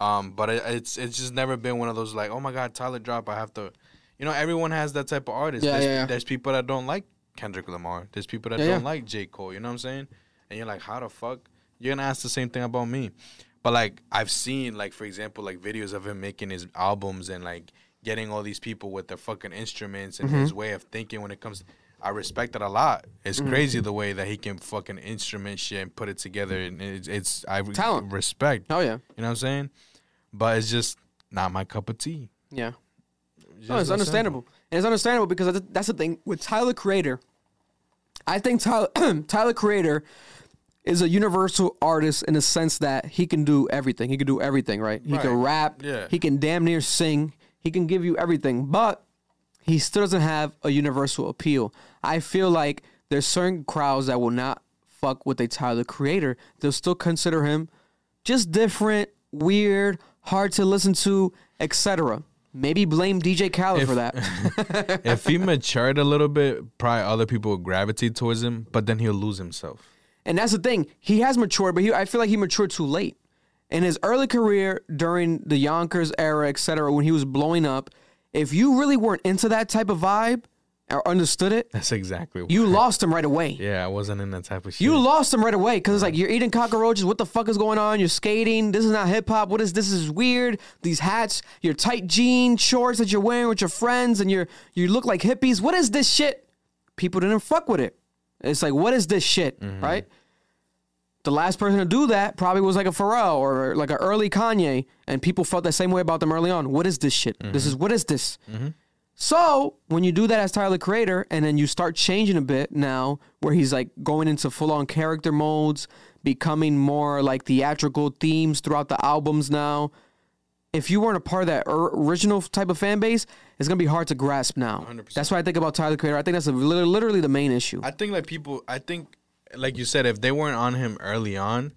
Um, but it, it's it's just never been one of those like, oh my god, Tyler drop, I have to you know, everyone has that type of artist. Yeah, there's, yeah, yeah. there's people that don't like Kendrick Lamar. There's people that Yeah, don't yeah. like J. Cole. You know what I'm saying? And you're like, how the fuck? You're gonna ask the same thing about me. But like I've seen, like for example, like videos of him making his albums and like getting all these people with their fucking instruments and Mm-hmm. his way of thinking when it comes. I respect it a lot. It's Mm-hmm. crazy the way that he can fucking instrument shit and put it together. And it's, it's I Talent. respect. Oh yeah, You know what I'm saying? But it's just not my cup of tea. yeah. No, it's understandable. And it's understandable because that's- the thing with Tyler Creator. I think Tyler Tyler Creator is a universal artist in the sense that he can do everything. He can do everything, right? He can rap. Yeah. He can damn near sing. He can give you everything, but he still doesn't have a universal appeal. I feel like there's certain crowds that will not fuck with a Tyler Creator. They'll still consider him just different, weird, hard to listen to, etc. Maybe blame DJ Khaled for that. if he matured a little bit, probably other people would gravitate towards him, but then he'll lose himself. And that's the thing. He has matured, but he, I feel like he matured too late. In his early career, during the Yonkers era, et cetera, when he was blowing up, if you really weren't into that type of vibe or understood it, That's exactly. what. you lost him right away. yeah, I wasn't in that type of shit. You lost him right away because it's like you're eating cockroaches. What the fuck is going on? You're skating. This is not hip hop. What is this? This is weird. These hats, your tight jean shorts that you're wearing with your friends, and you're you look like hippies. What is this shit? People didn't fuck with it. It's like what is this shit, mm-hmm. right? The last person to do that probably was like a Pharrell or like an early Kanye, and people felt the same way about them early on. What is this shit? This mm-hmm. is what is this? Mm-hmm. So when you do that as Tyler the Creator, and then you start changing a bit now, where he's like going into full on character modes, becoming more like theatrical themes throughout the albums now. If you weren't a part of that original type of fan base, it's gonna be hard to grasp now. 100%. That's why I think about Tyler Creator. I think that's a, literally the main issue. I think like people. I think, like you said, if they weren't on him early on,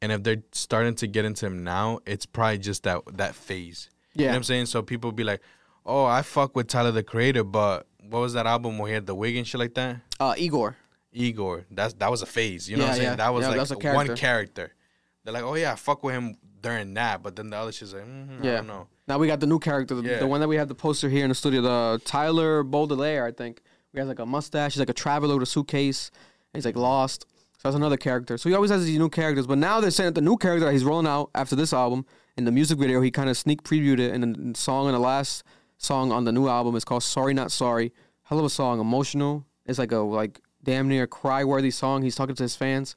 and if they're starting to get into him now, it's probably just that that phase. You know Yeah. what I'm saying? So people be like, "Oh, I fuck with Tyler the Creator," but what was that album where he had the wig and shit like that? Uh, Igor. Igor. That's that was a phase. You know what I'm Yeah, saying? yeah. That was Yeah, like that was a one character. character. They're like, oh yeah, I fuck with him during that, but then the other shit's like, mm, I Yeah. don't know. Now we got the new character, the, Yeah. the one that we have the poster here in the studio, the Tyler Baudelaire, I think. He has like a mustache. He's like a traveler with a suitcase. He's like lost. So that's another character. So he always has these new characters. But now they're saying that the new character that he's rolling out after this album, in the music video, he kind of sneak previewed it. in the song in the last song on the new album is called "Sorry Not Sorry." Hell of a song, emotional. It's like a like damn near cry worthy song. He's talking to his fans.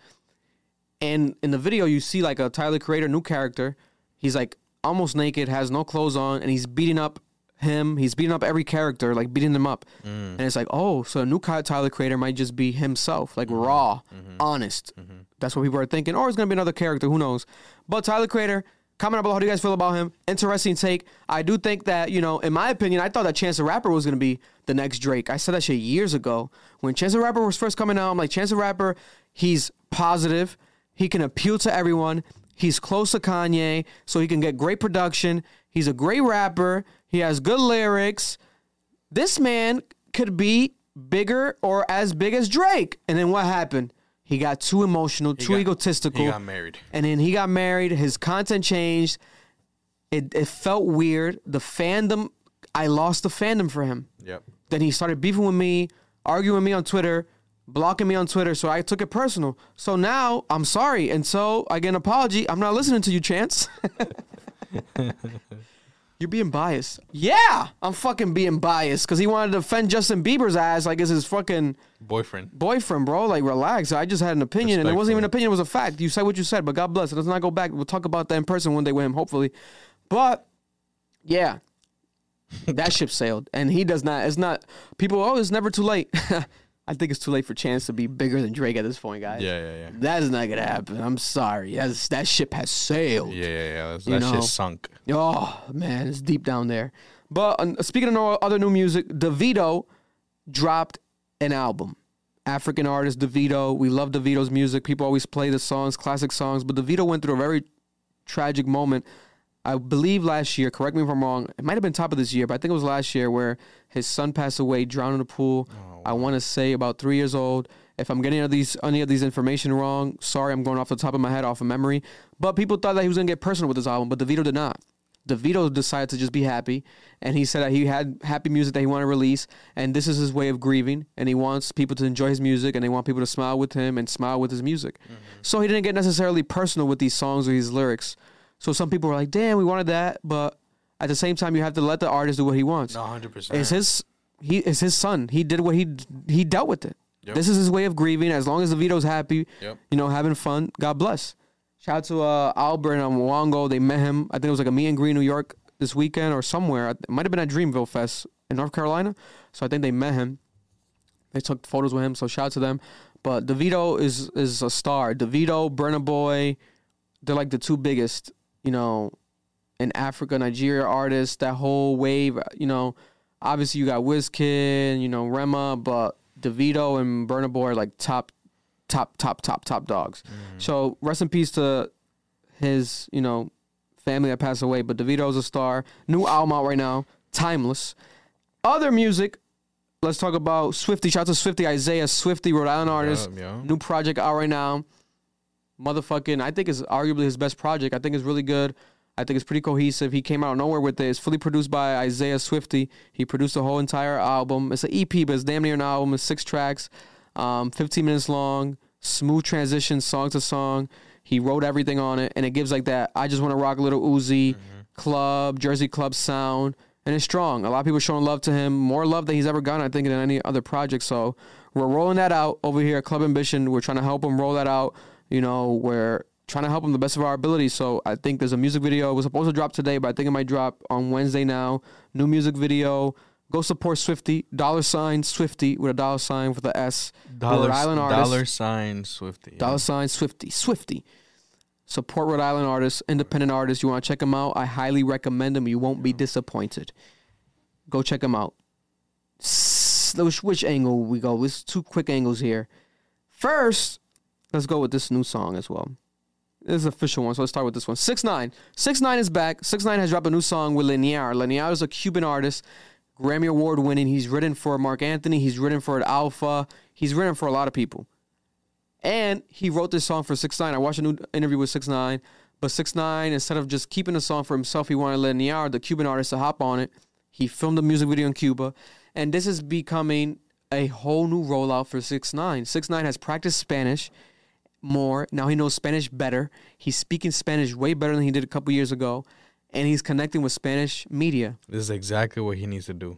And in the video, you see like a Tyler Creator new character. He's like almost naked, has no clothes on, and he's beating up him. He's beating up every character, like beating them up. Mm. And it's like, oh, so a new Tyler Creator might just be himself, like raw, mm-hmm. honest. Mm-hmm. That's what people are thinking. Or it's gonna be another character, who knows? But Tyler Creator. Comment below how do you guys feel about him? Interesting take. I do think that, you know, in my opinion, I thought that Chance the Rapper was to be the next Drake. I said that shit years ago. When Chance the Rapper was first coming out, I'm like, Chance the Rapper, he's positive. He can appeal to everyone. He's close to Kanye, so he can get great production. He's a great rapper. He has good lyrics. This man could be bigger or as big as Drake. And then what happened? He got too emotional, too got- egotistical. He got married. And then he got married. His content changed. It it felt weird. The fandom, I lost the fandom for him. Yep. Then he started beefing with me, arguing with me on Twitter, blocking me on Twitter. So I took it personal. So now I'm sorry. And so I get an apology. I'm not listening to you, Chance. You're being biased. Yeah, I'm fucking being biased because he wanted to defend Justin Bieber's ass like it's his fucking Boyfriend. boyfriend, bro. Like, relax. I just had an opinion, and it wasn't even an opinion; it was a fact. You said what you said, but God bless. Let's not go back. We'll talk about that in person one day with him, hopefully. But yeah, that ship sailed, and he does not. It's not. People, oh, it's never too late. I think it's too late for Chance to be bigger than Drake at this point, guys. Yeah, yeah, yeah. That is not gonna happen. I'm sorry. That's, that ship has sailed. Yeah, yeah, yeah. That's, You that know. shit sunk. Oh man, it's deep down there. But uh, speaking of no other new music, Davido dropped an album. African artist Davido. We love Davido's music. People always play the songs, classic songs. But Davido went through a very tragic moment. I believe last year. Correct me if I'm wrong. It might have been top of this year, but I think it was last year where his son passed away, drowned in a pool. I want to say about three years old. If I'm getting any of these any of these information wrong, sorry, I'm going off the top of my head, off of memory. But people thought that he was gonna get personal with this album, but Davido did not. Davido decided to just be happy, and he said that he had happy music that he wanted to release, and this is his way of grieving, and he wants people to enjoy his music, and they want people to smile with him and smile with his music. Mm-hmm. So he didn't get necessarily personal with these songs or these lyrics. So some people were like, "Damn, we wanted that," but at the same time, you have to let the artist do what he wants. No, hundred percent. It's his he is his son. He did what he he dealt with it. Yep. This is his way of grieving. As long as Davido's happy, Yep. you know, having fun. God bless. Shout out to uh, Albert and Mwango. They met him. I think it was like a meet and greet in New York this weekend or somewhere. It might have been at Dreamville Fest in North Carolina. So I think they met him. They took photos with him. So shout out to them. But Davido is is a star. Davido, Burna Boy, they're like the two biggest, you know, in Africa, Nigeria artists. That whole wave, you know. Obviously, you got Wizkid, you know, Rema, but Davido and Burna Boy are like top, top, top, top, top dogs. Mm. So rest in peace to his, you know, family that passed away. But Davido's a star. New album out right now, timeless. Other music, let's talk about Swifty. Shout out to Swifty, Isaiah Swifty, Rhode Island artist. New project out right now. Motherfucking, I think it's arguably his best project. I think it's really good. I think it's pretty cohesive. He came out of nowhere with it. It's fully produced by Isaiah Swifty. He produced the whole entire album. It's an EP, but it's damn near an album. It's six tracks, um, 15 minutes long, smooth transition, song to song. He wrote everything on it, and it gives like that. I just want to rock a little Uzi club, Jersey club sound, and it's strong. A lot of people showing love to him, more love than he's ever gotten, I think, than any other project. So we're rolling that out over here at Club Ambition. We're trying to help him roll that out. You know, we're trying to help him the best of our ability. So I think there's a music video. It was supposed to drop today, but I think it might drop on Wednesday now. New music video. Go support Swifty. Dollar sign Swifty with a dollar sign with a S. Dollar, Rhode Island artist. dollar sign Swifty. yeah. Dollar sign Swifty. Swifty. Support Rhode Island artists, independent artists. You want to check them out? I highly recommend them. You won't be disappointed. Go check them out. Which, which angle we go? There's two quick angles here. First, let's go with this new song as well. This is official one, so let's start with this one. Six Nine. Six Nine is back. Six Nine has dropped a new song with Lenier. Lenier is a Cuban artist, Grammy Award winning. He's written for Marc Anthony. He's written for Alfa. He's written for a lot of people. And he wrote this song for Six Nine. I watched a new interview with Six Nine, but Six Nine, instead of just keeping the song for himself, he wanted Lenier, the Cuban artist, to hop on it. He filmed a music video in Cuba, and this is becoming a whole new rollout for Six Nine. Six Nine has practiced Spanish more. Now he knows Spanish better. He's speaking Spanish way better than he did a couple years ago, and he's connecting with Spanish media. This is exactly what he needs to do.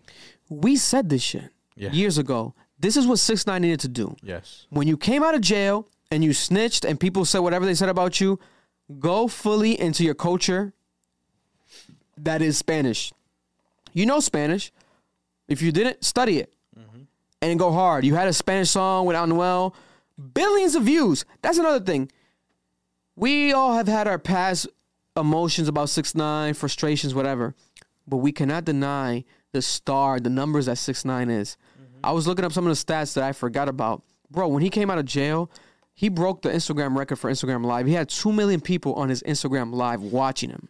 We said this shit Yeah. years ago. This is what Six Nine needed to do Yes. when you came out of jail and you snitched and people said whatever they said about you, go fully into your culture that is Spanish. You know Spanish. If you didn't, study it mm-hmm. and go hard. You had a Spanish song with Anuel, billions of views. That's another thing. We all have had our past emotions about six nine, frustrations, whatever, but we cannot deny the star, the numbers that six nine is. Mm-hmm. I was looking up some of the stats that I forgot about. Bro, when he came out of jail, he broke the Instagram record for Instagram Live. He had two million people on his Instagram Live watching him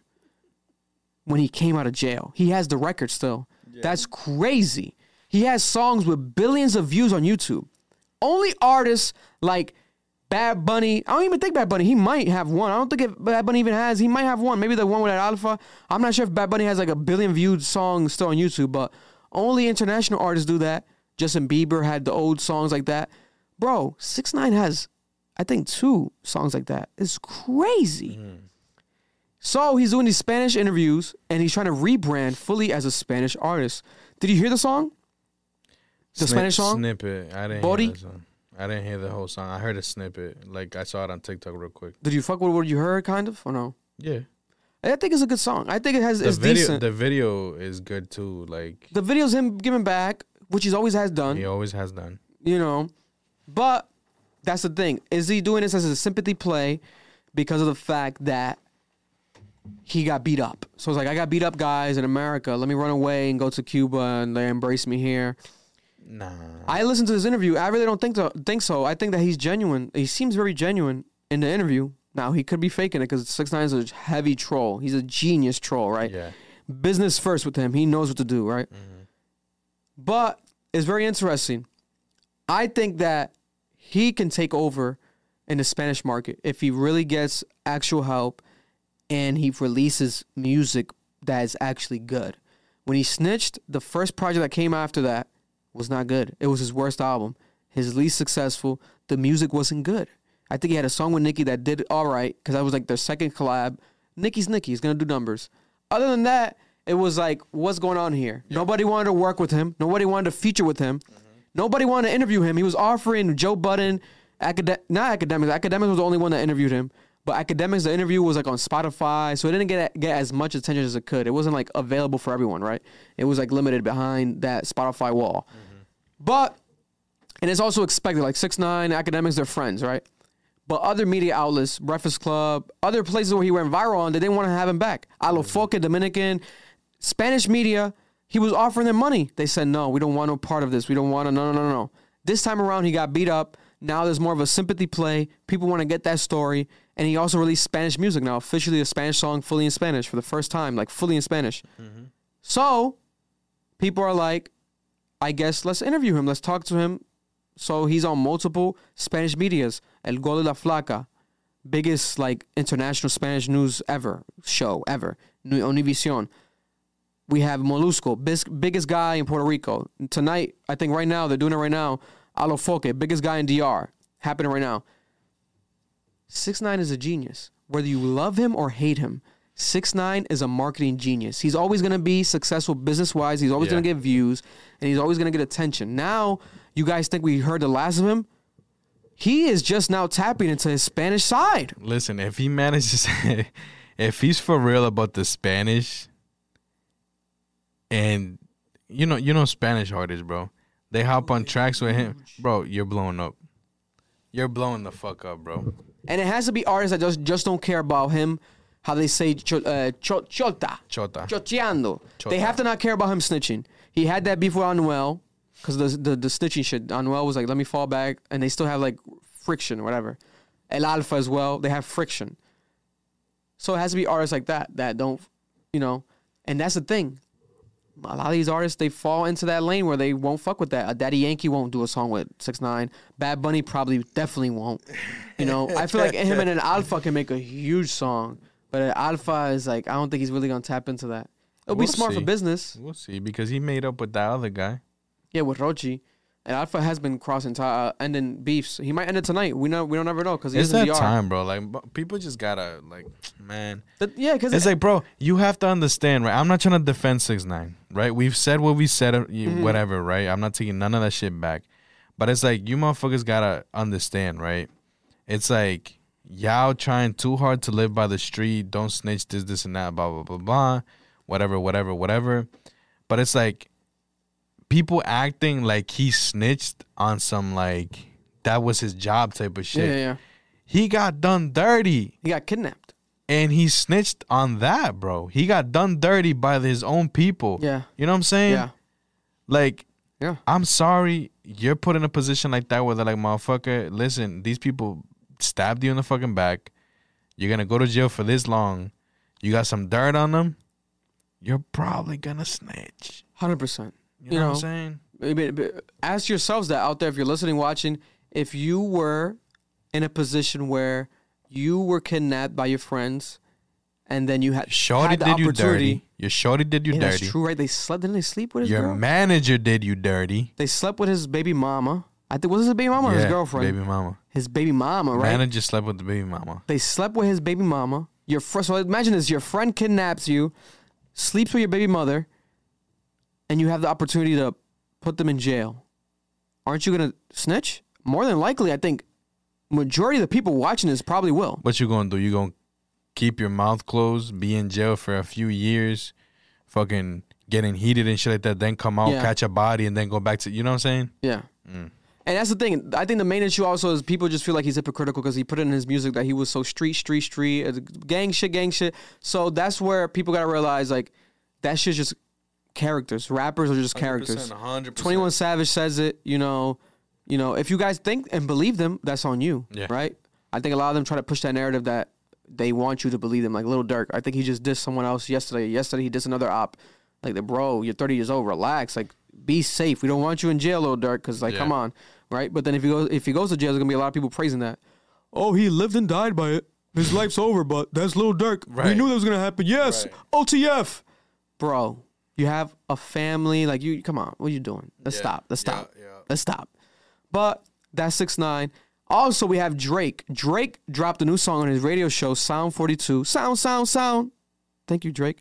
when he came out of jail. He has the record still. That's crazy. He has songs with billions of views on YouTube. Only artists like Bad Bunny. I don't even think Bad Bunny. He might have one. I don't think if Bad Bunny even has. He might have one. Maybe the one with that Alfa. I'm not sure if Bad Bunny has like a billion viewed song still on YouTube, but only international artists do that. Justin Bieber had the old songs like that. Bro, Six Nine has, I think, two songs like that. It's crazy. Mm. So he's doing these Spanish interviews and he's trying to rebrand fully as a Spanish artist. Did you hear the song? The Snip- Spanish song? Snippet. I didn't Body? hear the song. I didn't hear the whole song. I heard a snippet. Like I saw it on TikTok real quick. Did you fuck with what you heard, kind of, or no? Yeah. I think it's a good song. I think it has The it's video decent. the video is good too. Like the video's him giving back, which he's always has done. he always has done. you know. But that's the thing. Is he doing this as a sympathy play because of the fact that he got beat up? So it's like I got beat up, guys, in America. Let me run away and go to Cuba, and they embrace me here. Nah. I listened to this interview. I really don't think so. Think so. I think that he's genuine. He seems very genuine in the interview. Now he could be faking it because Six Nine is a heavy troll. He's a genius troll, right? Yeah. business first with him. He knows what to do, right? Mm-hmm. But it's very interesting. I think that he can take over in the Spanish market if he really gets actual help and he releases music that is actually good. When he snitched, the first project that came after that was not good. It was his worst album, his least successful. The music wasn't good. I think he had a song with Nicki that did all right because that was like their second collab. Nicki's Nicki. He's gonna do numbers. Other than that, it was like, what's going on here? Nobody wanted to work with him. Nobody wanted to feature with him. Mm-hmm. Nobody wanted to interview him. He was offering Joe Budden, acad- not Akademiks. Akademiks was the only one that interviewed him. But Akademiks, the interview was like on Spotify, so it didn't get get as much attention as it could. It wasn't like available for everyone, right? It was like limited behind that Spotify wall. Mm-hmm. But and it's also expected. Like six nine Akademiks, they're friends, right? But other media outlets, Breakfast Club, other places where he went viral on, they didn't want to have him back. A lo mm-hmm. Foque, Dominican, Spanish media, he was offering them money. They said, no, we don't want no part of this. We don't want to, no, no, no, no. This time around, he got beat up. Now there's more of a sympathy play. People want to get that story. And he also released Spanish music now, officially a Spanish song fully in Spanish for the first time, like fully in Spanish. Mm-hmm. So people are like, I guess let's interview him. Let's talk to him. So he's on multiple Spanish medias. El Gordo y la Flaca, biggest like international Spanish news ever show ever. Univision. We have Molusco, biggest guy in Puerto Rico. Tonight, I think right now they're doing it right now. Alofoke, biggest guy in DR, happening right now. Six nine is a genius. Whether you love him or hate him, Six nine is a marketing genius. He's always going to be successful business wise. He's always Yeah. going to get views, and he's always going to get attention. Now, you guys think we heard the last of him? He is just now tapping into his Spanish side. Listen, if he manages, if he's for real about the Spanish, and you know, you know Spanish artists, bro. They hop on tracks with him, bro. You're blowing up. You're blowing the fuck up, bro. And it has to be artists that just, just don't care about him. How they say cho, uh, cho, chota. Chota. Choteando. Chota. They have to not care about him snitching. He had that beef with Anuel because the, the the snitching shit. Anuel was like, "Let me fall back," and they still have like friction, or whatever. El Alfa as well. They have friction. So it has to be artists like that that don't, you know. And that's the thing. A lot of these artists they fall into that lane where they won't fuck with that. A Daddy Yankee won't do a song with Six Nine. Bad Bunny probably definitely won't. You know, I feel like him and an Alfa can make a huge song, but Alfa is like I don't think he's really gonna tap into that. It'll be We'll smart for business. We'll see because he made up with that other guy. Yeah, with Rochy. And Alfa has been crossing, ti- uh, ending beefs. He might end it tonight. We know. We don't ever know because It's that DR. time, bro. Like people just gotta like, man. That- yeah, because It's like, bro, you have to understand, right? I'm not trying to defend six nine, right? We've said what we said, uh, Mm-hmm. whatever, right? I'm not taking none of that shit back. But it's like you motherfuckers gotta understand, right? It's like y'all trying too hard to live by the street. Don't snitch this, this, and that. Blah blah blah blah. Whatever, whatever, whatever. But it's like people acting like he snitched on some like that was his job type of shit. yeah, yeah. He got done dirty He got kidnapped. and he snitched on that, bro. He got done dirty by his own people. Yeah, You know what I'm saying? yeah, Like, yeah. I'm sorry you're put in a position like that where they're like, motherfucker, listen, these people stabbed you in the fucking back. You're gonna go to jail for this long. You got some dirt on them. You're probably gonna snitch. Hundred percent. You know, You what I'm saying? Ask yourselves that out there if you're listening, watching. If you were in a position where you were kidnapped by your friends, and then you had Shorty had the did you dirty. Your shorty did you Yeah, dirty. that's true, right? They slept. Didn't they sleep with his Your girl? manager did you dirty. they slept with his baby mama. I think was this his baby mama or his Yeah, girlfriend? Baby mama. His baby mama, right? Manager slept with the baby mama. They slept with his baby mama. Your fr- so imagine this: your friend kidnaps you, sleeps with your baby mother, and you have the opportunity to put them in jail. Aren't you gonna snitch? More than likely, I think majority of the people watching this probably will. What you gonna do? You gonna keep your mouth closed, be in jail for a few years, fucking getting heated and shit like that, then come out, Yeah. catch a body, and then go back to you know what I'm saying? Yeah. Mm. And that's the thing. I think the main issue also is people just feel like he's hypocritical because he put it in his music that he was so street, street, street, uh, gang shit, gang shit. So that's where people gotta realize like that shit's just characters. Rappers are just characters. 100%. 21 Savage says it, you know, you know, if you guys think and believe them, that's on you, Yeah. right? I think a lot of them try to push that narrative that they want you to believe them, like Little Durk. I think he just dissed someone else yesterday. Yesterday he dissed another op, like the bro, you're 30 years old, relax, like be safe. We don't want you in jail, Little Durk, because like Yeah. come on, right? But then if he goes if he goes to jail, there's gonna be a lot of people praising that. Oh, he lived and died by it. His life's over, but that's Little Durk. We knew that was gonna happen. Yes, Right. OTF. bro, you have a family. Like you, come on, what are you doing? Let's Yeah, stop. Let's yeah, stop. yeah. Let's stop. But that's six nine. Also, we have Drake. Drake dropped a new song on his radio show, Sound Forty Two. Sound, sound, sound. Thank you, Drake.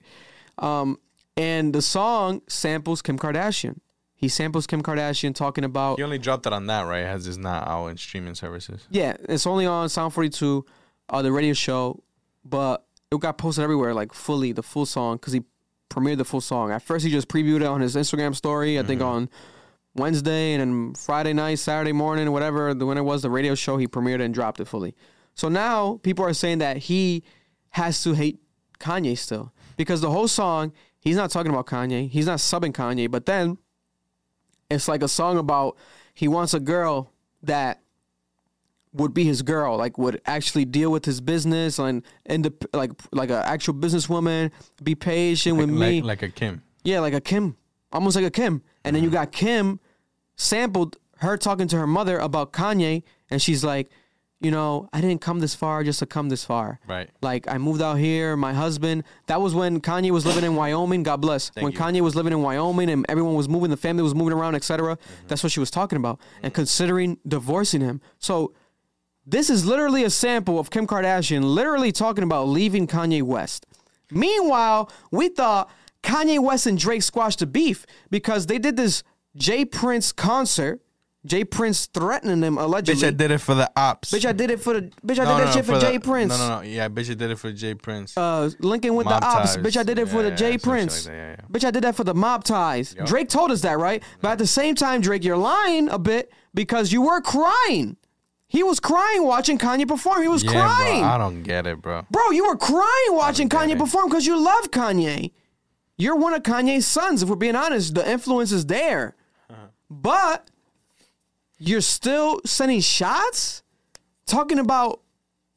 Um, and the song samples Kim Kardashian. He samples Kim Kardashian talking about He only dropped it on that, right? As it's not out in streaming services. yeah, it's only on Sound 42, uh, the radio show, but it got posted everywhere, like fully, the full song, because he premiered the full song. At first, he just previewed it on his Instagram story, I think on Wednesday, and then Friday night, Saturday morning, whatever, the when it was, the radio show, he premiered it and dropped it fully. So now people are saying that he has to hate Kanye still, because the whole song, he's not talking about Kanye, he's not subbing Kanye, but then it's like a song about he wants a girl that would be his girl, like would actually deal with his business and and the, like like an actual businesswoman, be patient with me, Like, like a Kim. yeah, like a Kim, almost like a Kim. And then you mm-hmm. got Kim sampled her talking to her mother about Kanye, and she's like, you know, I didn't come this far just to come this far. Right. Like I moved out here, my husband. That was when Kanye was living in Wyoming. God bless. when you. Kanye was living in Wyoming and everyone was moving, the family was moving around, etc. Mm-hmm. That's what she was talking about, mm-hmm. and considering divorcing him. So this is literally a sample of Kim Kardashian literally talking about leaving Kanye West. Meanwhile, we thought Kanye West and Drake squashed the beef because they did this J. Prince concert. J. Prince threatening them allegedly. Bitch, I did it for the ops. Bitch, I did it for the bitch. I No, did that no, shit for, the- J. Prince. No, no, no. Yeah, bitch, I did it for J. Prince. Uh, linking with Mob the ops. ties. Bitch, I did it for the yeah, J. Prince. like yeah, yeah. Bitch, I did that for the mob ties. Drake told us that, right? But at the same time, Drake, you're lying a bit because you were crying. He was crying watching Kanye perform. He was yeah, crying. bro. I don't get it, bro. Bro, you were crying watching Kanye it. perform because you love Kanye. You're one of Kanye's sons, if we're being honest. The influence is there. Uh-huh. But you're still sending shots? Talking about,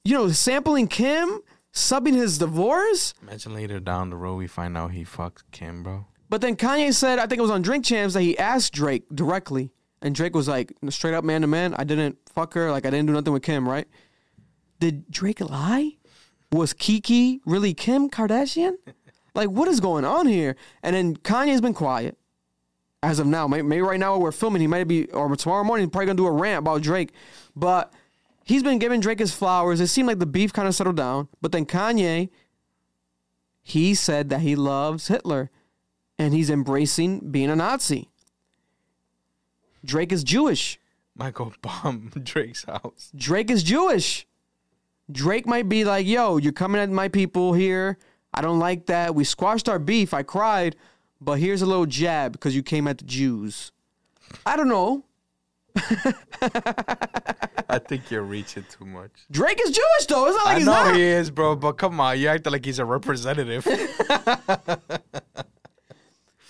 you know, sampling Kim, subbing his divorce? Imagine later down the road we find out he fucked Kim, bro. But then Kanye said, I think it was on Drink Champs, that he asked Drake directly. And Drake was like, straight up man to man, I didn't fuck her. Like, I didn't do nothing with Kim, right? Did Drake lie? Was Kiki really Kim Kardashian? Like, what is going on here? And then Kanye's been quiet as of now. Maybe, maybe right now we're filming, he might be, or tomorrow morning, he's probably gonna do a rant about Drake. But he's been giving Drake his flowers. It seemed like the beef kind of settled down. But then Kanye, he said that he loves Hitler and he's embracing being a Nazi. Drake is Jewish. Michael bomb Drake's house. Drake is Jewish. Drake might be like, yo, you're coming at my people here. I don't like that. We squashed our beef. I cried, but here's a little jab because you came at the Jews. I don't know. I think you're reaching too much. Drake is Jewish though. It's not like I he's know not. he is, bro, but come on, you acting like he's a representative.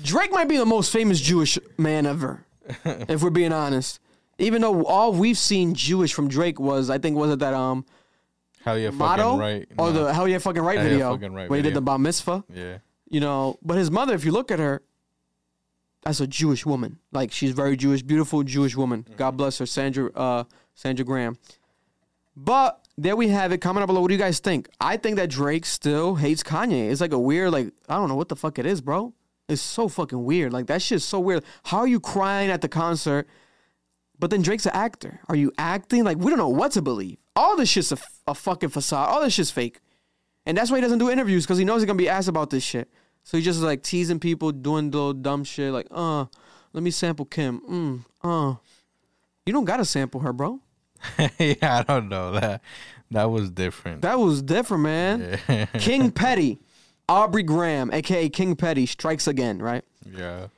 Drake might be the most famous Jewish man ever, if we're being honest. Even though all we've seen Jewish from Drake was, I think, was it that um Hell yeah, fucking motto right. or No. the Hell Yeah Fucking Right Hell Yeah video Fucking Right where he did the bar mitzvah. yeah. You know. But his mother, if you look at her, that's a Jewish woman. Like she's very Jewish, beautiful Jewish woman. God bless her, Sandra, uh, Sandra Graham. But there we have it. Comment down below. What do you guys think? I think that Drake still hates Kanye. It's like a weird, like I don't know what the fuck it is, bro. It's so fucking weird. Like that shit's so weird. How are you crying at the concert? But then Drake's an actor. Are you acting? Like we don't know what to believe. All this shit's a, f- a fucking facade. All this shit's fake. And that's why he doesn't do interviews because he knows he's gonna be asked about this shit. So he just like teasing people, doing little dumb shit like, uh, let me sample Kim. Mm, uh. You don't gotta sample her, bro. yeah, I don't know that. That was different. That was different, man. yeah. King Petty, Aubrey Graham, aka King Petty, strikes again, right? yeah.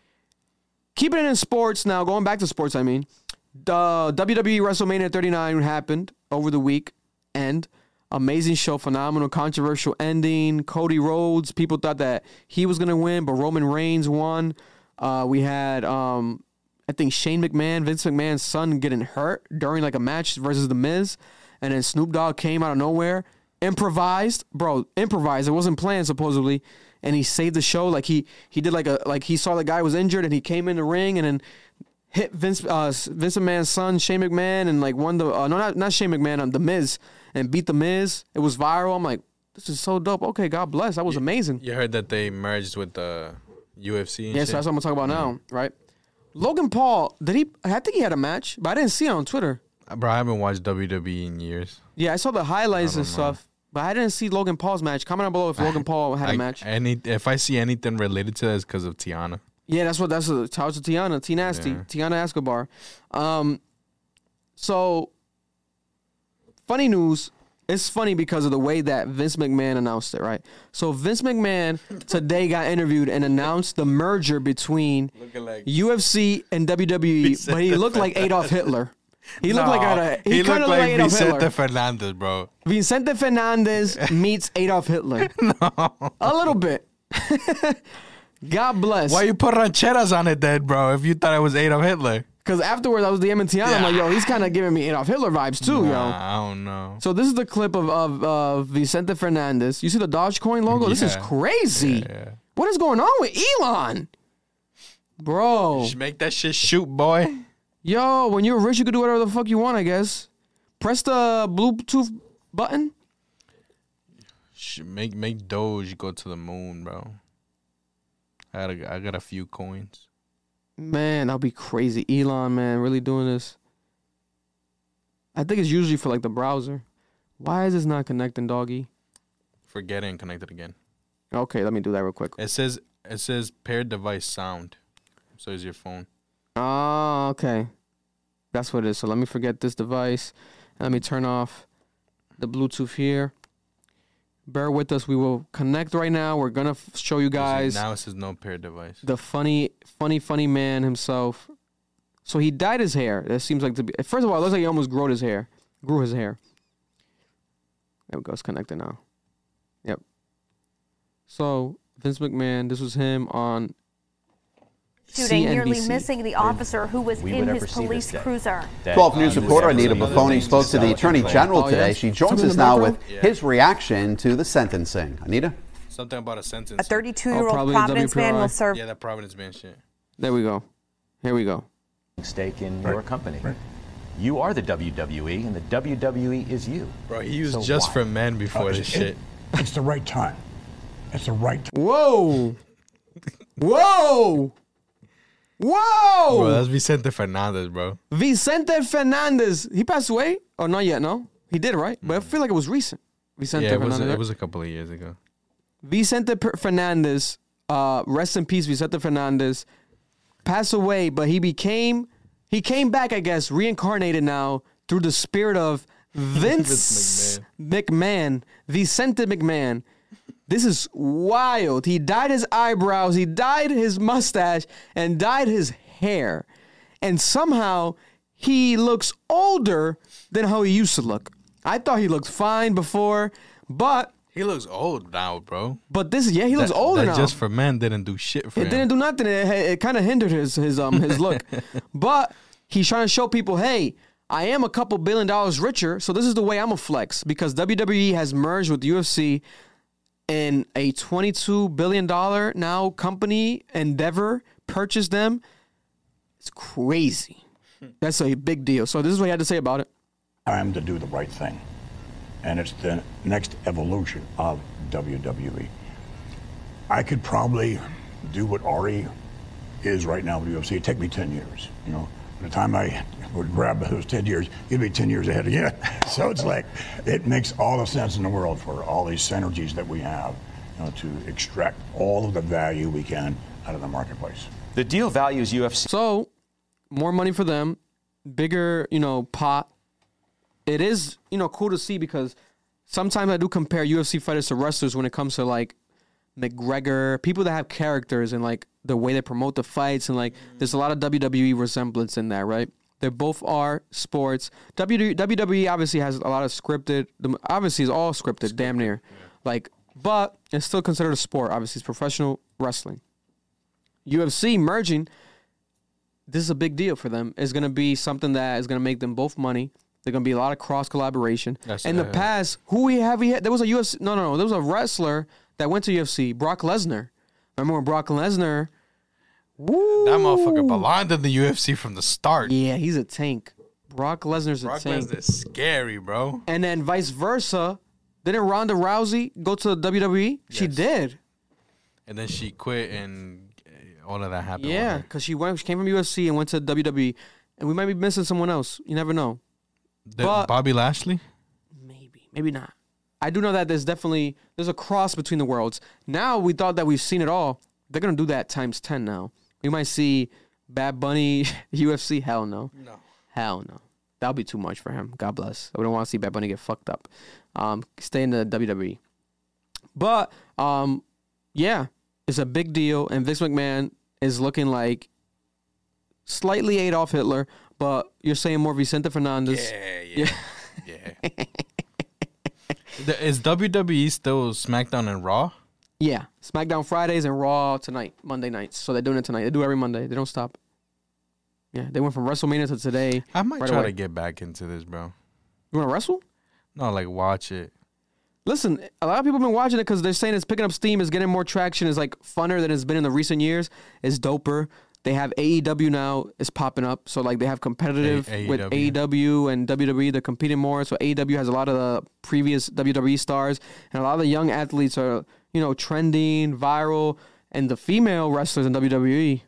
Keeping it in sports now, going back to sports, I mean, the WWE WrestleMania 39 happened over the week, and amazing show, phenomenal, controversial ending. Cody Rhodes, people thought that he was gonna win, but Roman Reigns won. Uh, we had, um, I think Shane McMahon, Vince McMahon's son, getting hurt during like a match versus The Miz, and then Snoop Dogg came out of nowhere, improvised, bro, improvised. It wasn't planned supposedly, and he saved the show. Like he he did like a like he saw the guy was injured, and he came in the ring, and then hit Vince uh, Vince McMahon's son Shane McMahon and like won the uh, no not not Shane McMahon um, the Miz and beat the Miz. It was viral. I'm like, this is so dope. Okay, God bless. That was amazing. You heard that they merged with the UFC. And Yeah, shit? so that's what I'm gonna talk about now, right? Logan Paul, did he? I think he had a match, but I didn't see it on Twitter. Bro, I haven't watched WWE in years. Yeah, I saw the highlights and know. stuff, but I didn't see Logan Paul's match. Comment down below if Logan Paul had a I- match. Any if I see anything related to that, it's because of Tiana. Yeah, that's what that's a shout to Tiana, T Nasty, Yeah. Tiana Escobar. Um, so funny news. It's funny because of the way that Vince McMahon announced it, right? So Vince McMahon today got interviewed and announced the merger between like UFC and WWE, but he looked like Adolf Hitler. He looked like a, he, he looked like, like Vicente Hitler. Fernandez, bro. Vicente Fernandez meets Adolf Hitler. no, A little bit. God bless. Why you put rancheras on it then, bro? If you thought it was Adolf Hitler. Because afterwards, I was DMing Tiana. I'm like, yo, he's kind of giving me Adolf Hitler vibes too, yo. I don't know. So this is the clip of of uh, Vicente Fernandez. You see the Dogecoin logo? This is Yeah. crazy. Yeah. What is going on with Elon, bro? Just make that shit shoot, boy. Yo, when you're rich, you can do whatever the fuck you want. I guess. Press the Bluetooth button. Sh- Make make Doge go to the moon, bro. I got a, I got a few coins. Man, that'll be crazy. Elon, man, really doing this. I think it's usually for like the browser. Why is this not connecting, doggy? Forget it and connect it again. Okay, let me do that real quick. It says it says paired device sound. So is your phone. Oh, okay. That's what it is. So let me forget this device. And let me turn off the Bluetooth here. Bear with us. We will connect right now. We're gonna f- show you guys now it says no paired device. the funny, funny, funny man himself. So he dyed his hair. That seems like to be. First of all, it looks like he almost grew his hair. Grew his hair. There we go. It's connected now. Yep. So Vince McMahon. This was him on shooting, nearly missing the officer who was we in his police cruiser. That 12 News on reporter Anita Baffoni spoke to the. Attorney General Oh, today. yes? She joins Something us now background? with his reaction to the sentencing. Anita? Something about a sentence. A 32-year-old Oh, probably Providence man will serve Yeah, that Providence man shit. There we go. Here we go. stake in your company. You are the WWE, and the WWE is you. Bro, he used So just why? for men before Uh, this it- shit. It's the right time. It's the right time. Whoa! Whoa! Whoa! Bro, that's Vicente Fernandez, bro. Vicente Fernandez. He passed away? Oh, not yet, no? He did, right? But I feel like it was recent. Vicente Yeah, it was Fernandez. it was a couple of years ago. Vicente Per- Fernandez, uh, rest in peace, Vicente Fernandez, passed away, but he became, he came back, I guess, reincarnated now through the spirit of Vince McMahon. Vicente McMahon. This is wild. He dyed his eyebrows, he dyed his mustache, and dyed his hair. And somehow he looks older than how he used to look. I thought he looked fine before, but He looks old now, bro. but this yeah, he looks older that now. Just for men didn't do shit for it him. didn't do nothing. It, it kind of hindered his his um his look. but he's trying to show people, hey, I am a couple billion dollars richer, so this is the way I'm a flex because WWE has merged with UFC and a 22 billion dollar now company Endeavor purchased them. It's crazy. That's a big deal. So this is what he had to say about it. Time to do the right thing. And it's the next evolution of WWE. I could probably do what Ari is right now with UFC. It'd take me 10 years. You know, by the time I would grab those 10 years, you'd be 10 years ahead again. so it's like, it makes all the sense in the world for all these synergies that we have you know, to extract all of the value we can out of the marketplace. The deal values UFC So, more money for them, bigger, you know, pot. It is, you know, cool to see because sometimes I do compare UFC fighters to wrestlers when it comes to like McGregor, people that have characters and like the way they promote the fights and like there's a lot of WWE resemblance in that, right? They both are sports. WWE, obviously has a lot of scripted. Obviously, it's all scripted, damn near. Like, but it's still considered a sport. Obviously, it's professional wrestling. UFC merging this is a big deal for them. It's going to be something that is going to make them both money. There's going to be a lot of cross collaboration. That's- In the past, who we have we had? There was a UFC. No, no, no. There was a wrestler that went to UFC. Brock Lesnar. Remember when Brock Lesnar? Woo, That motherfucker belonged in the UFC from the start. Yeah, he's a tank. Brock Lesnar's a Brock tank. Lesnar's scary, bro. And then vice versa, Didn't Ronda Rousey go to the WWE? She Yes. did. And then she quit, and uh, all of that happened. with Yeah, her. because she went. She came from UFC and went to WWE, and we might be missing someone else. You never know. But- Bobby Lashley. Maybe, maybe not. I do know that there's definitely there's a cross between the worlds. Now we thought that we've seen it all. They're gonna do that times ten now. We might see Bad Bunny UFC. Hell no. No. Hell no. That'll be too much for him. God bless. I wouldn't want to see Bad Bunny get fucked up. Um, stay in the WWE. But um, yeah, it's a big deal, and Vince McMahon is looking like slightly Adolf Hitler, but you're saying more Vicente Fernandez. Yeah, yeah, yeah. The- Is WWE still SmackDown and Raw? Yeah, SmackDown Fridays and Raw tonight, Monday nights. So they're doing it tonight. They do every Monday. They don't stop. Yeah, they went from WrestleMania to today. I might right try away. to get back into this, bro. You want to wrestle? No, like watch it. Listen, a lot of people have been watching it because they're saying it's picking up steam, it's getting more traction, it's like funner than it's been in the recent years. It's doper. They have AEW now. It's popping up. So like they have competitive A- with AEW. AEW and WWE. They're competing more. So AEW has a lot of the previous WWE stars, and a lot of the young athletes are you know trending, viral, and the female wrestlers in WWE,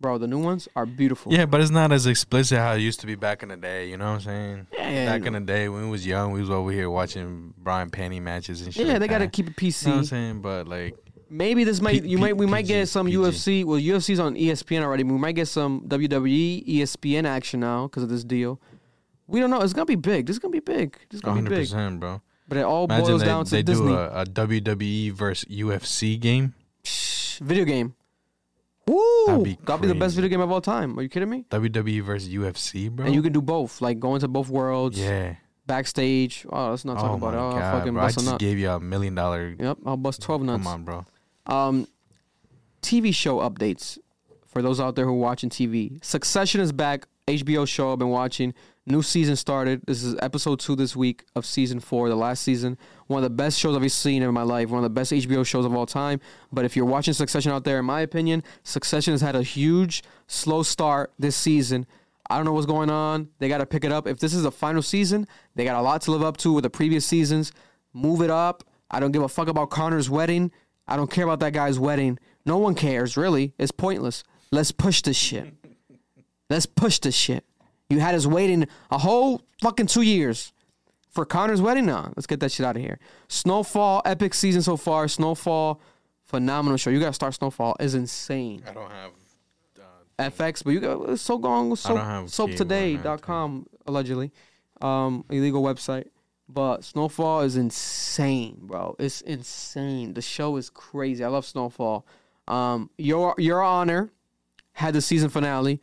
bro, the new ones are beautiful. Yeah, but it's not as explicit how it used to be back in the day. You know what I'm saying? Yeah, yeah, Back in the day when we was young, we was over here watching Brian Panty matches and shit. Yeah, like they got to keep it PC. You know what I'm saying? But like, Maybe this might P- you P- might we might get some. UFC. Well, UFC's on ESPN already. We might get some WWE ESPN action now because of this deal. We don't know. It's gonna be big. This is gonna be big. This is gonna 100, be big. percent bro. But it all Imagine boils they, down to they Disney. do a, a WWE versus UFC game. Shh, video game. Woo! That'd be That'll be the best crazy. video game of all time. Are you kidding me? WWE versus UFC, bro. And you can do both, like go into both worlds. yeah. Backstage. Oh, let's not talk oh about my it. Oh, I'll god, fucking bro! I bust a just nut. gave you a million dollar. Yep, I'll bust twelve nuts. Come on, bro. Um, TV show updates for those out there who are watching TV. Succession is back. HBO show I've been watching. New season started. This is episode two this week of season four, the last season. One of the best shows I've ever seen in my life. One of the best HBO shows of all time. But if you're watching Succession out there, in my opinion, Succession has had a huge slow start this season. I don't know what's going on. They got to pick it up. If this is the final season, they got a lot to live up to with the previous seasons. Move it up. I don't give a fuck about Connor's wedding. I don't care about that guy's wedding. No one cares, really. It's pointless. Let's push this shit. Let's push this shit. You had us waiting a whole fucking two years for Connor's wedding. Nah, let's get that shit out of here. Snowfall, epic season so far. Snowfall, phenomenal show. You gotta start Snowfall. is insane. I don't have. FX, but you got it's so gone have soap, soap2day.com allegedly. Um illegal website. But Snowfall is insane, bro. It's insane. The show is crazy. I love Snowfall. Um Your Your Honor had the season finale.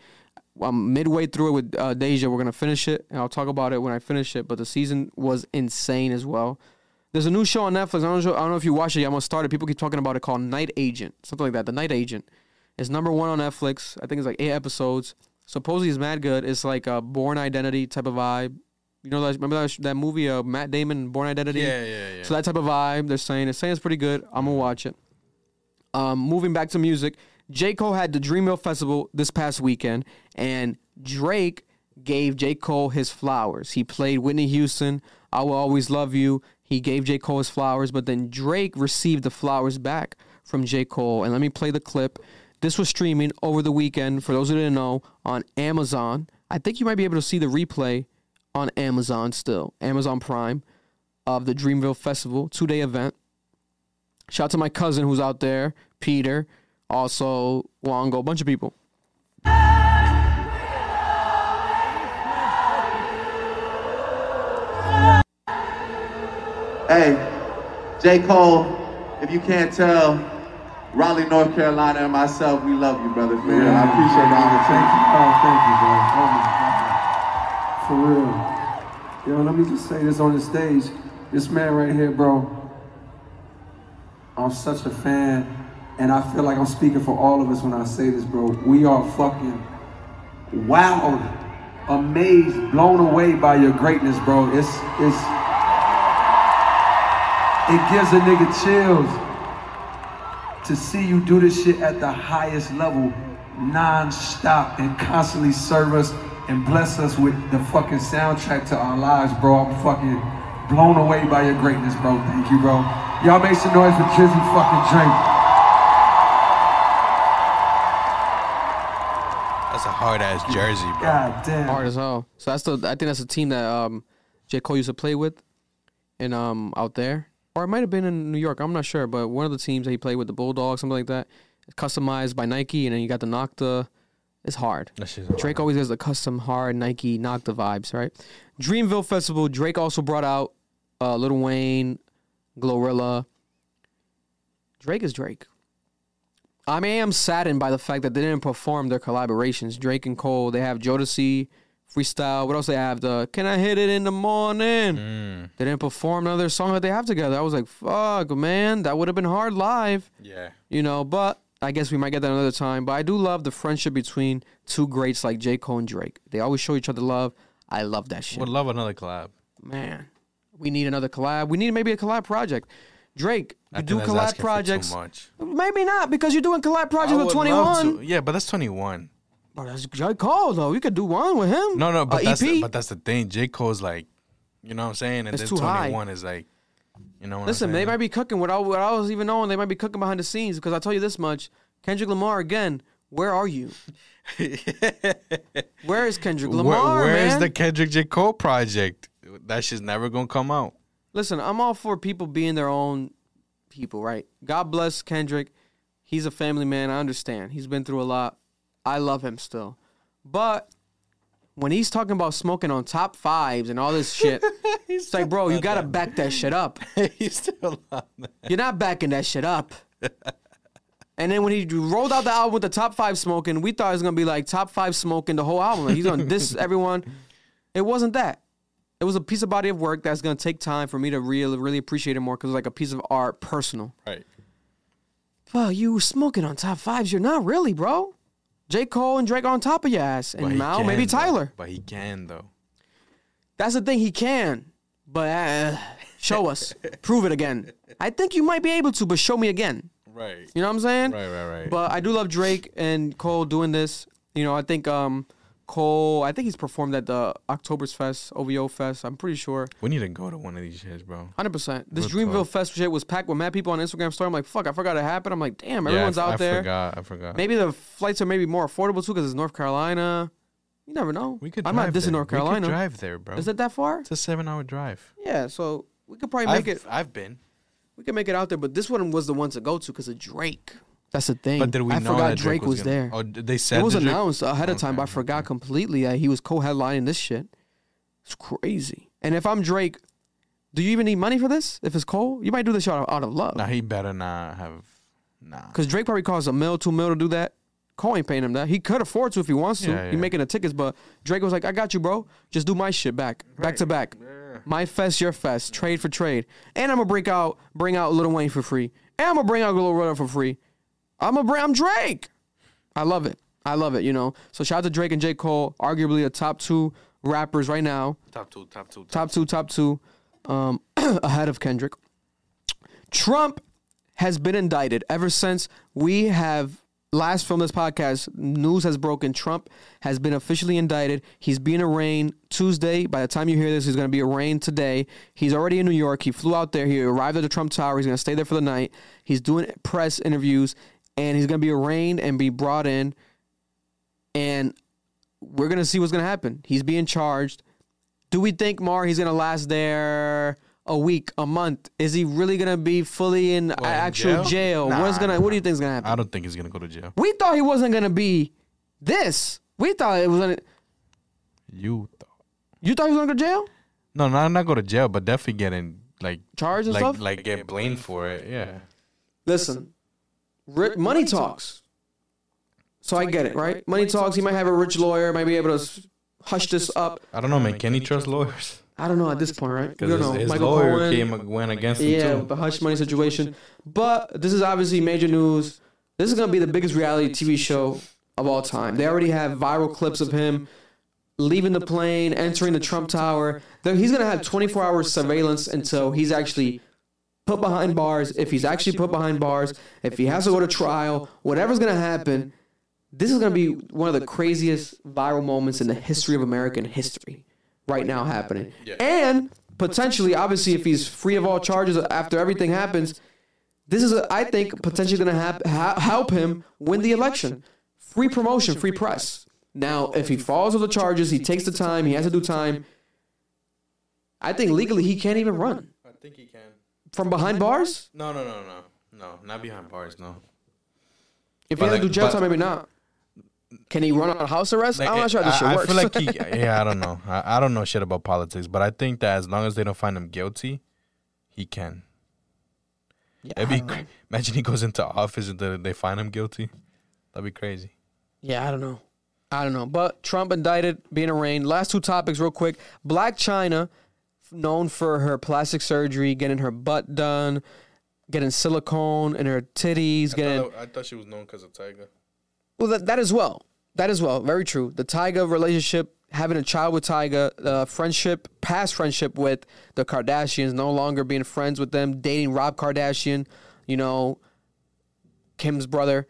I'm midway through it with uh, Deja. We're gonna finish it, and I'll talk about it when I finish it. But the season was insane as well. There's a new show on Netflix. I don't know, I don't know if you watched it. yet. I'm gonna start it. People keep talking about it called Night Agent, something like that. The Night Agent. It's number one on Netflix. I think it's like eight episodes. Supposedly it's mad good. It's like a Bourne Identity type of vibe. You know, that, remember that, that movie, uh, Matt Damon, Bourne Identity? Yeah, yeah, yeah. So that type of vibe. They're saying it's saying it's pretty good. I'm gonna watch it. Um, moving back to music, J Cole had the Dreamville Festival this past weekend, and Drake gave J Cole his flowers. He played Whitney Houston, "I Will Always Love You." He gave J Cole his flowers, but then Drake received the flowers back from J Cole. And let me play the clip. This was streaming over the weekend. For those who didn't know, on Amazon. I think you might be able to see the replay on Amazon still, Amazon Prime, of the Dreamville Festival two day event. Shout out to my cousin who's out there, Peter, also Wango, a bunch of people. Hey, J. Cole, if you can't tell, Raleigh, North Carolina, and myself, we love you, brother. For real. I appreciate the opportunity. Oh, thank you, bro. Oh, For real. Yo, let me just say this on the stage. This man right here, bro. I'm such a fan, and I feel like I'm speaking for all of us when I say this, bro. We are fucking wowed, amazed, blown away by your greatness, bro. It's it's it gives a nigga chills to see you do this shit at the highest level, non-stop, and constantly serve us and bless us with the fucking soundtrack to our lives, bro. I'm fucking blown away by your greatness, bro. Thank you, bro. Y'all make some noise for Drizzy fucking Drake. That's a hard ass jersey, bro. God damn. hard as hell. So that's the I think that's a team that um J Cole used to play with, and um out there, or it might have been in New York. I'm not sure, but one of the teams that he played with, the Bulldogs, something like that, customized by Nike, and then you got the Nocta. It's hard. Hard. Drake always has the custom hard Nike Nocta vibes, right? Dreamville Festival. Drake also brought out uh, Lil Wayne, Glorilla. Drake is Drake. I mean, I am saddened by the fact that they didn't perform their collaborations. Drake and Cole, they have Jodeci, Freestyle. What else they have? The Can I Hit It in the Morning? Mm. They didn't perform another song that they have together. I was like, fuck, man, that would have been hard live, Yeah. you know, but I guess we might get that another time. But I do love the friendship between two greats like J. Cole and Drake. They always show each other love. I love that shit Would love another collab. man, we need another collab. We need maybe a collab project. Drake, I you do collab asking for too projects. much. Maybe not because you're doing collab projects with 21. Yeah, but that's 21. Bro, that's J. Cole though. You could do one with him. No, no, but A that's EP. but that's the thing. J Cole's like, you know what I'm saying, and It's then too high. 21 is like, you know. What Listen, I'm they saying? might be cooking without what I was even knowing. They might be cooking behind the scenes because I tell you this much: Kendrick Lamar again. Where are you? Where is Kendrick Where- Lamar, where's man? the Kendrick J Cole project? That shit's never gonna come out. Listen, I'm all for people being their own people, right? God bless Kendrick. He's a family man. I understand. He's been through a lot. I love him still. But when he's talking about smoking on top fives and all this shit, it's like, bro, you got to back that shit up. He's still on. You're not backing that shit up. And then when he rolled out the album with the top five smoking, we thought it was gonna be like top five smoking the whole album. Like, he's gonna diss everyone. It wasn't that. It was a piece of body of work that's gonna take time for me to really, really appreciate it more because it's like a piece of art, personal. Right. Well, you smoking on top fives. You're not really, bro. J. Cole and Drake are on top of your ass, and But he Mal, can, maybe though. Tyler. But he can though. That's the thing. He can, but uh, show us, prove it again. I think you might be able to, but show me again. Right. You know what I'm saying? Right, right, right. But I do love Drake and Cole doing this. You know, I think um Cole, I think he's performed at the October's Fest, OVO Fest. I'm pretty sure. we need to go to one of these shits, bro. 100%. This Real Dreamville talk. Fest shit was packed with mad people on Instagram story. I'm like, fuck, I forgot it happened. I'm like, damn, Yeah, everyone's I, f- out I there. I forgot. I forgot. Maybe the flights are maybe more affordable too because it's North Carolina. You never know. we could. I'm not dissing there. North We could Carolina. drive there, bro. Is it that far? It's a seven-hour drive. Yeah, so we could probably make I've, it. I've been. We could make it out there, but this one was the one to go to because of Drake. That's the thing. But did we I know forgot that Drake, was, gonna- there. Oh, they said it was that Drake- announced ahead of time, but I Okay, forgot completely that he was co-headlining this shit. It's crazy. And if I'm Drake, do you even need money for this? If it's Cole, you might do this out of, out of love. Nah, he better not have. Nah. Because Drake probably costs a mil, two mil to do that. Cole ain't paying him that. He could afford to if he wants to. Yeah, He yeah. making the tickets, but Drake was like, "I got you, bro. Just do my shit back, back to back. My fest, your fest. Trade for trade. And I'm gonna break out, bring out Lil Wayne for free. And I'm gonna bring out Lil Runner for free. I'm gonna bring. I'm Drake. I love it. I love it. You know. So shout out to Drake and J Cole, arguably the top two rappers right now. Top two, top two, Top two, top two, um, ahead of Kendrick. Trump has been indicted ever since we have last filmed this podcast. News has broken. Trump has been officially indicted. He's being arraigned Tuesday. By the time you hear this, he's going to be arraigned today. He's already in New York. He flew out there. He arrived at the Trump Tower. He's going to stay there for the night. He's doing press interviews, and he's going to be arraigned and be brought in. And we're going to see what's going to happen. He's being charged. Do we think Mar he's gonna last there a week, a month? Is he really gonna be fully in in actual jail? jail? Nah, What's gonna? nah, What do you think's gonna happen? I don't think he's gonna go to jail. we thought he wasn't gonna be this. We thought it was gonna. You thought? You thought he was gonna go to jail? No, not not go to jail, but definitely getting like Charged and like stuff? like get blamed for it. Yeah. Listen, ri- money talks. So I get it, right? Money talks. He might have a rich lawyer, might be able to s- hush this up. I don't know, man. Can he trust lawyers? I don't know at this point, right? We Because don't his, know. his Michael lawyer Cohen, came went against him Yeah, too. the hush money situation. But this is obviously major news. This is gonna be the biggest reality TV show of all time. They already have viral clips of him leaving the plane, entering the Trump Tower. There- He's gonna have 24 hours surveillance until he's actually put behind bars. If he's actually put behind bars, if he has to go to trial, whatever's gonna happen, this is gonna be one of the craziest viral moments in the history of American history right now happening. And potentially, obviously, if he's free of all charges after everything happens, this is, a, I think, potentially going to hap- ha- help him win the election. Free promotion, free press. Now, if he falls of the charges, he takes the time, he has to do time. I think legally he can't even run I think he can. From behind bars. No, no, no, no, no, not behind bars. No. If he But has to do jail but- time, maybe not. Can he run on house arrest? Like, I'm not sure how this I, shit I works. feel like he. Yeah, I don't know. I, I don't know shit about politics, but I think that as long as they don't find him guilty, he can. Yeah, It'd I be don't cra- imagine he goes into office and they find him guilty. That'd be crazy. Yeah, I don't know. I don't know. But Trump indicted, being arraigned. Last two topics, real quick. Blac Chyna, known for her plastic surgery, getting her butt done, getting silicone in her titties, getting. I thought she was known because of Tyga. Well, that, that as well. That as well. Very true. The Tyga relationship, having a child with Tyga, uh, friendship, past friendship with the Kardashians, no longer being friends with them, dating Rob Kardashian, you know, Kim's brother,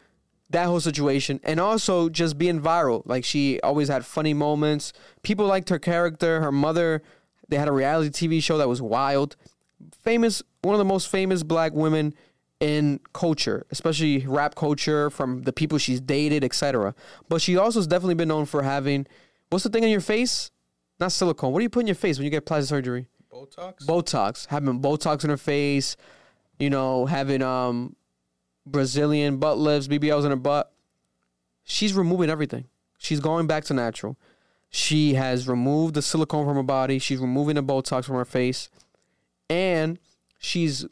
that whole situation. And also just being viral. Like she always had funny moments. People liked her character. Her mother, they had a reality TV show that was wild. Famous, one of the most famous black women in culture, especially rap culture from the people she's dated, etc. But she also has definitely been known for having what's the thing on your face? Not silicone. What do you put in your face when you get plastic surgery? Botox. Botox. Having Botox in her face, you know, having um Brazilian butt lifts, BBLs in her butt. She's removing everything. She's going back to natural. She has removed the silicone from her body. She's removing the Botox from her face. And she's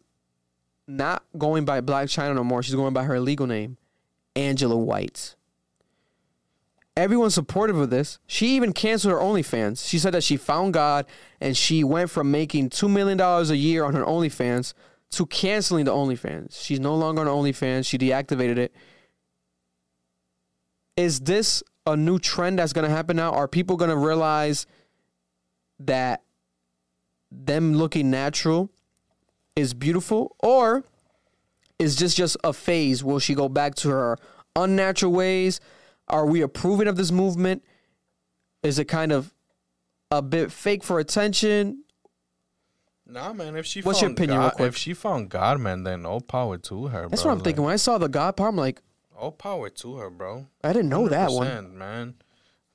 not going by Blac Chyna no more. She's going by her legal name, Angela White. Everyone's supportive of this. She even canceled her OnlyFans. She said that she found God and she went from making $2 million a year on her OnlyFans to canceling the OnlyFans. She's no longer on OnlyFans. She deactivated it. Is this a new trend that's going to happen now? Are people going to realize that them looking natural is beautiful? Or is this just a phase? Will she go back to her unnatural ways? Are we approving of this movement? Is it kind of a bit fake for attention? Nah, man. If she What's found your opinion, real God, quick? if she found God, man, then all power to her. That's bro. what I'm thinking. When I saw the God part, I'm like, Like, all power to her, bro. I didn't know that one. man.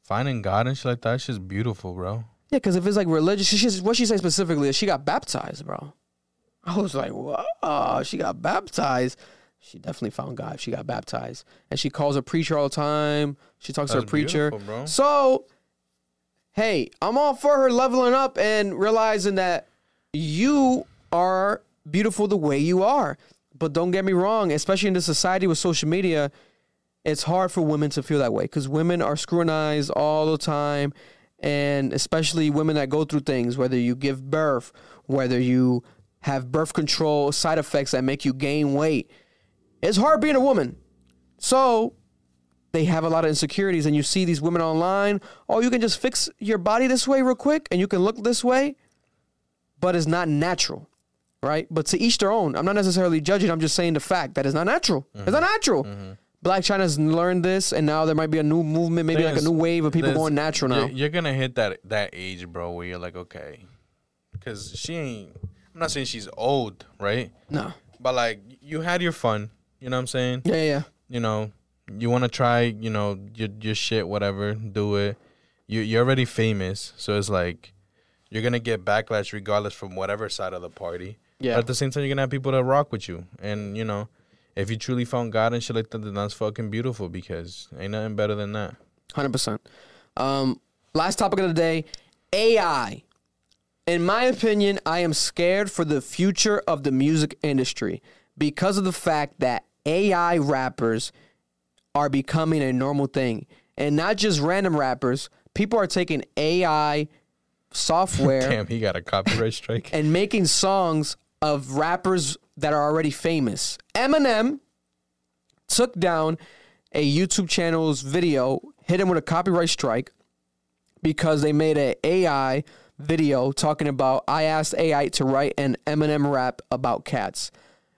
Finding God and shit like that, just beautiful, bro. Yeah, because if it's like religious, she's, what she say specifically is she got baptized, bro. I was like, whoa, she got baptized. She definitely found God. She got baptized, and she calls a preacher all the time. She talks to That's her preacher. bro. So, hey, I'm all for her leveling up and realizing that you are beautiful the way you are. But don't get me wrong, especially in this society with social media, it's hard for women to feel that way because women are scrutinized all the time. And especially women that go through things, whether you give birth, whether you have birth control side effects that make you gain weight. It's hard being a woman. So they have a lot of insecurities, and you see these women online. Oh, you can just fix your body this way real quick, and you can look this way, but it's not natural, right? But to each their own. I'm not necessarily judging. I'm just saying the fact that it's not natural. It's not mm-hmm. natural. Mm-hmm. Blac Chyna's learned this, and now there might be a new movement, maybe Thing like a new wave of people going natural now. You're, you're gonna hit that that age, bro, where you're like, okay, because she ain't. I'm not saying she's old, right? No. But like, you had your fun. You know what I'm saying? Yeah, yeah. You know, you want to try, you know, your your shit, whatever, do it. You you're already famous, so it's like you're gonna get backlash regardless from whatever side of the party. Yeah. But at the same time, you're gonna have people that rock with you, and you know, if you truly found God and shit like that, then that's fucking beautiful because ain't nothing better than that. Hundred percent. Um, last topic of the day: AI. In my opinion, I am scared for the future of the music industry because of the fact that AI rappers are becoming a normal thing, and not just random rappers. People are taking AI software Damn, he got a copyright strike. and making songs of rappers that are already famous. Eminem took down a YouTube channel's video, hit him with a copyright strike because they made a AI video talking about I asked AI to write an Eminem rap about cats.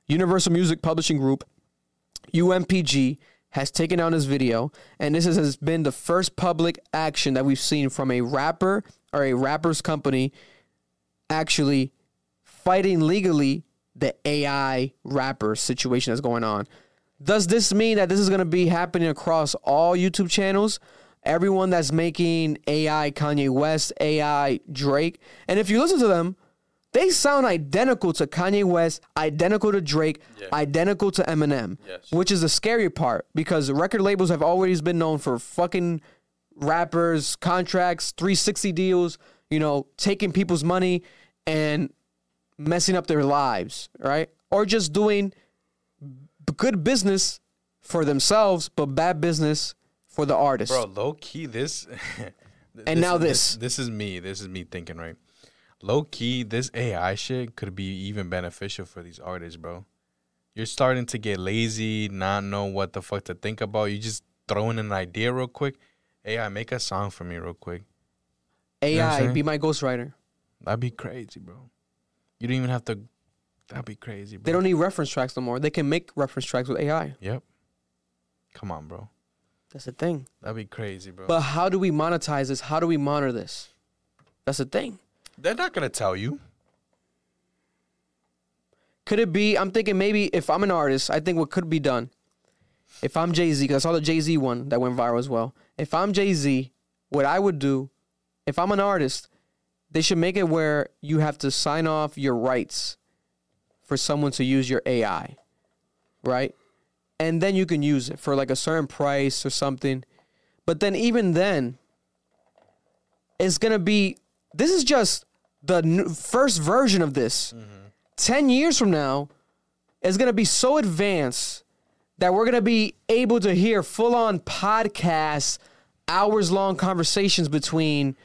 Universal Music Publishing Group, UMPG, has taken down this video, and this has been the first public action that we've seen from a rapper or a rapper's company actually fighting legally the AI rapper situation that's going on. Does this mean that this is going to be happening across all YouTube channels? Everyone that's making AI Kanye West, AI Drake. And if you listen to them, they sound identical to Kanye West, identical to Drake, identical to Eminem, yes. which is the scary part because record labels have always been known for fucking rappers, contracts, 360 deals, you know, taking people's money and messing up their lives, right? Or just doing good business for themselves, but bad business for the artist. Bro, low key, this. And now this. this. is me. This is me thinking, right? Low key, this AI shit could be even beneficial for these artists, bro. You're starting to get lazy, not know what the fuck to think about. You just throw in an idea real quick. AI, make a song for me real quick. know what I'm AI, be my ghostwriter. That'd be crazy, bro. You don't even have to. That'd be crazy, bro. They don't need reference tracks no more. They can make reference tracks with AI. Yep. Come on, bro. That's the thing. That'd be crazy, bro. But how do we monetize this? How do we monitor this? That's the thing. They're not gonna tell you. Could it be? I'm thinking maybe if I'm an artist, I think what could be done. If I'm Jay Z, because I saw the Jay Z one that went viral as well. If I'm Jay Z, what I would do, if I'm an artist, they should make it where you have to sign off your rights for someone to use your AI, right? And then you can use it for like a certain price or something. But then even then, it's gonna be. This is just the n- first version of this. Mm-hmm. 10 years from now it's to be so advanced that we're to be able to hear full on podcasts, hours long conversations between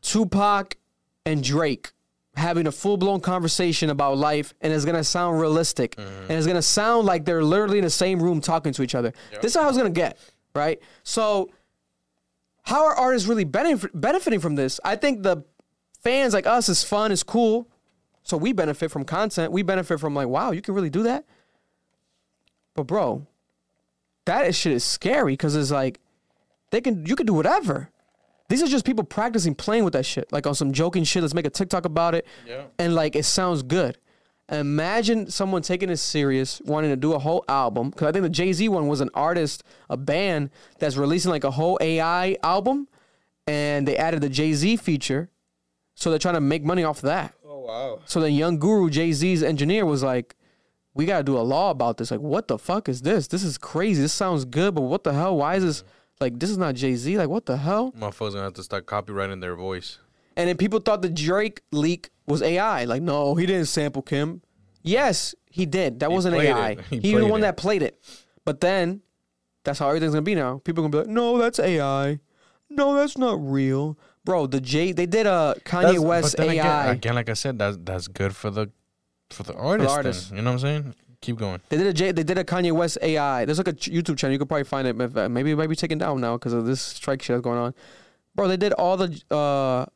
Tupac and Drake having a full blown conversation about life and it's to sound realistic mm-hmm. and it's to sound like they're literally in the same room talking to each other. This is how it's to get, right? So how are artists really benef- benefiting from this? I think the fans like us is fun, is cool. So we benefit from content. We benefit from like, wow, you can really do that. But bro, that is- shit is scary because it's like they can you can do whatever. These are just people practicing playing with that shit, like on some joking shit. Let's make a TikTok about it, Yeah. and like it sounds good. Imagine someone taking it serious, wanting to do a whole album. Because I think the Jay Z one was an artist, a band that's releasing like a whole AI album, and they added the Jay Z feature, so they're trying to make money off that. Oh wow. So then Young Guru, Jay Z's engineer, was like, "We gotta do a law about this. Like, what the fuck is this? This is crazy. This sounds good, but what the hell? Why is this like this is not Jay Z? Like, what the hell?" My Motherfuckers gonna have to start copywriting their voice. And then people thought the Drake leak was AI. Like, no, he didn't sample Kim. Yes, he did. That He wasn't AI. it. He He, was the one it. that played it. But then that's how everything's gonna be now. People are gonna be like, no, that's AI. No, that's not real. Bro, the J they did a Kanye That's- West then AI. Again, again, like I said, that's that's good for the for the artist. then. artist. You know what I'm saying? Keep going. They did a J, they did a Kanye West AI. There's like a YouTube channel. You could probably find it. Uh, maybe it might be taken down now because of this strike shit that's going on. Bro, they did all the uh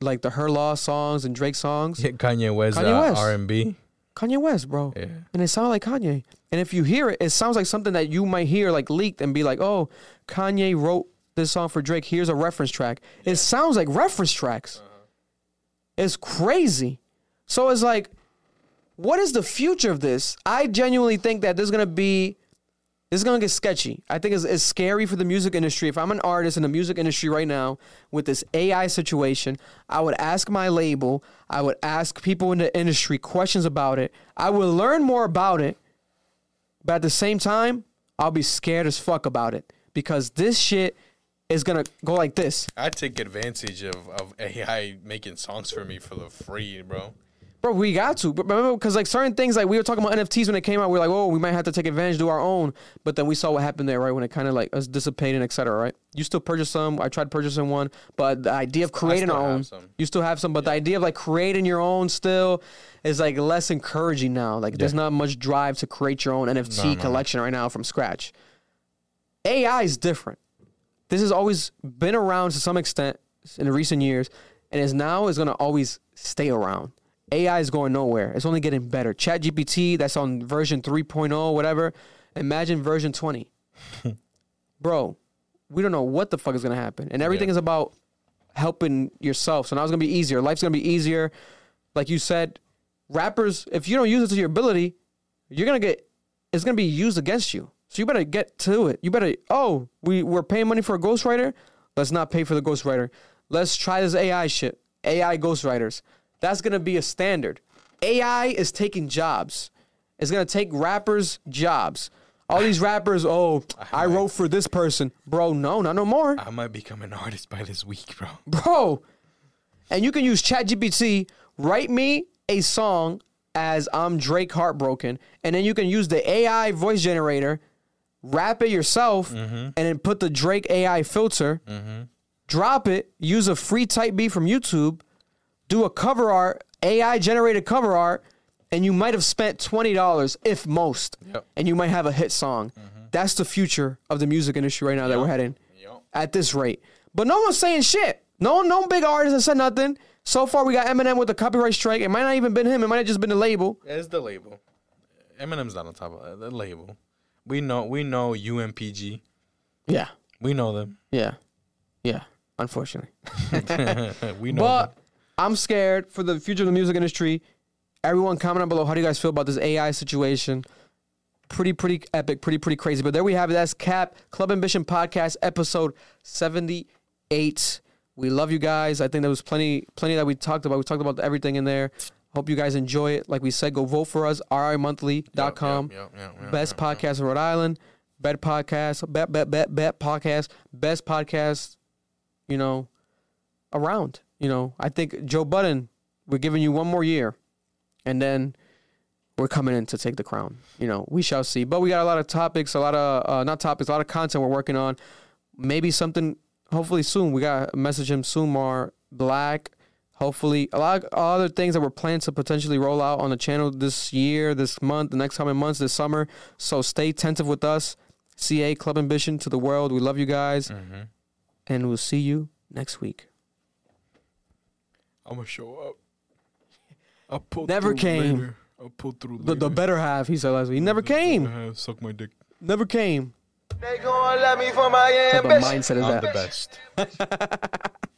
like the Her Loss songs and Drake songs. Yeah, Kanye West, Kanye uh, West. R&B. Kanye West, bro. Yeah. And it sounded like Kanye. And if you hear it, it sounds like something that you might hear like leaked and be like, oh, Kanye wrote this song for Drake. Here's a reference track. It sounds like reference tracks. It's crazy. So it's like, what is the future of this? I genuinely think that there's gonna be this is gonna get sketchy. I think it's, it's scary for the music industry. If I'm an artist in the music industry right now with this AI situation, I would ask my label, I would ask people in the industry questions about it. I would learn more about it, but at the same time, I'll be scared as fuck about it because this shit is gonna go like this. I take advantage of, of AI making songs for me for the free, bro. Bro, we got to. But remember, because like certain things, like we were talking about NFTs when it came out, we are like, oh, we might have to take advantage, do our own. But then we saw what happened there, right? When it kind of like was dissipating, et cetera, right? You still purchase some. I tried purchasing one, but the idea of creating our own, some. you still have some. But the idea of like creating your own still is like less encouraging now. Like there's not much drive to create your own NFT No, no, collection right now from scratch. AI is different. This has always been around to some extent in the recent years, and is now is going to always stay around. AI is going nowhere. It's only getting better. ChatGPT, that's on version 3.0, whatever. Imagine version 20. Bro, we don't know what the fuck is going to happen. And everything Yeah. is about helping yourself. So now it's going to be easier. Life's going to be easier. like you said, rappers, if you don't use it to your ability, you're gonna get it's gonna be used against you. So you better get to it. You better oh, we, we're paying money for a ghostwriter. Let's not pay for the ghostwriter. Let's try this AI shit. AI ghostwriters. That's gonna be a standard. AI is taking jobs. It's gonna take rappers' jobs. All these rappers, oh, I wrote for this person. Bro, no, not no more. I might become an artist by this week, bro. Bro. And you can use ChatGPT, write me a song as I'm Drake Heartbroken, and then you can use the AI voice generator, rap it yourself, mm-hmm. and then put the Drake AI filter, mm-hmm. drop it, use a free type beat from YouTube, do a cover art, AI generated cover art, and you might have spent $20 if most. Yep. And you might have a hit song. Mm-hmm. That's the future of the music industry right now that we're heading at this rate. But no one's saying shit. No, no big artist has said nothing. So far, we got Eminem with the copyright strike. It might not even been him. It might have just been the label. It's the label. Eminem's not on top of it. The label. We know. We know UMPG. Yeah, We know them. yeah, yeah. Unfortunately, we know. but them. I'm scared for the future of the music industry. Everyone, comment down below. How do you guys feel about this AI situation? Pretty, pretty epic. Pretty, pretty crazy. But there we have it. That's Cap Club Ambition podcast episode 78. We love you guys. I think there was plenty, plenty that we talked about. We talked about everything in there. Hope you guys enjoy it. Like we said, go vote for us. RImonthly.com. Yep, yep, yep, Best podcast in Rhode Island. Bet podcast. Bet, bet, bet, bet podcast. Best podcast, you know, around. You know, I think Joe Budden, we're giving you one more year. And then we're coming in to take the crown. You know, we shall see. But we got a lot of topics, a lot of, uh, not topics, a lot of content we're working on. Maybe something, hopefully soon. We got to message him soon, Mar Black. Hopefully, a lot of other things that we're planning to potentially roll out on the channel this year, this month, the next coming months, this summer. So stay attentive with us. CA Club Ambition to the world. We love you guys. And we'll see you next week. I'm gonna show up. I'll pull Never through came. later. I'll pull through The, the better half, he said last week. He never came. Uh, suck my dick. Never came. They gon' love me for my What type of ambition. mindset is I'm that? the best.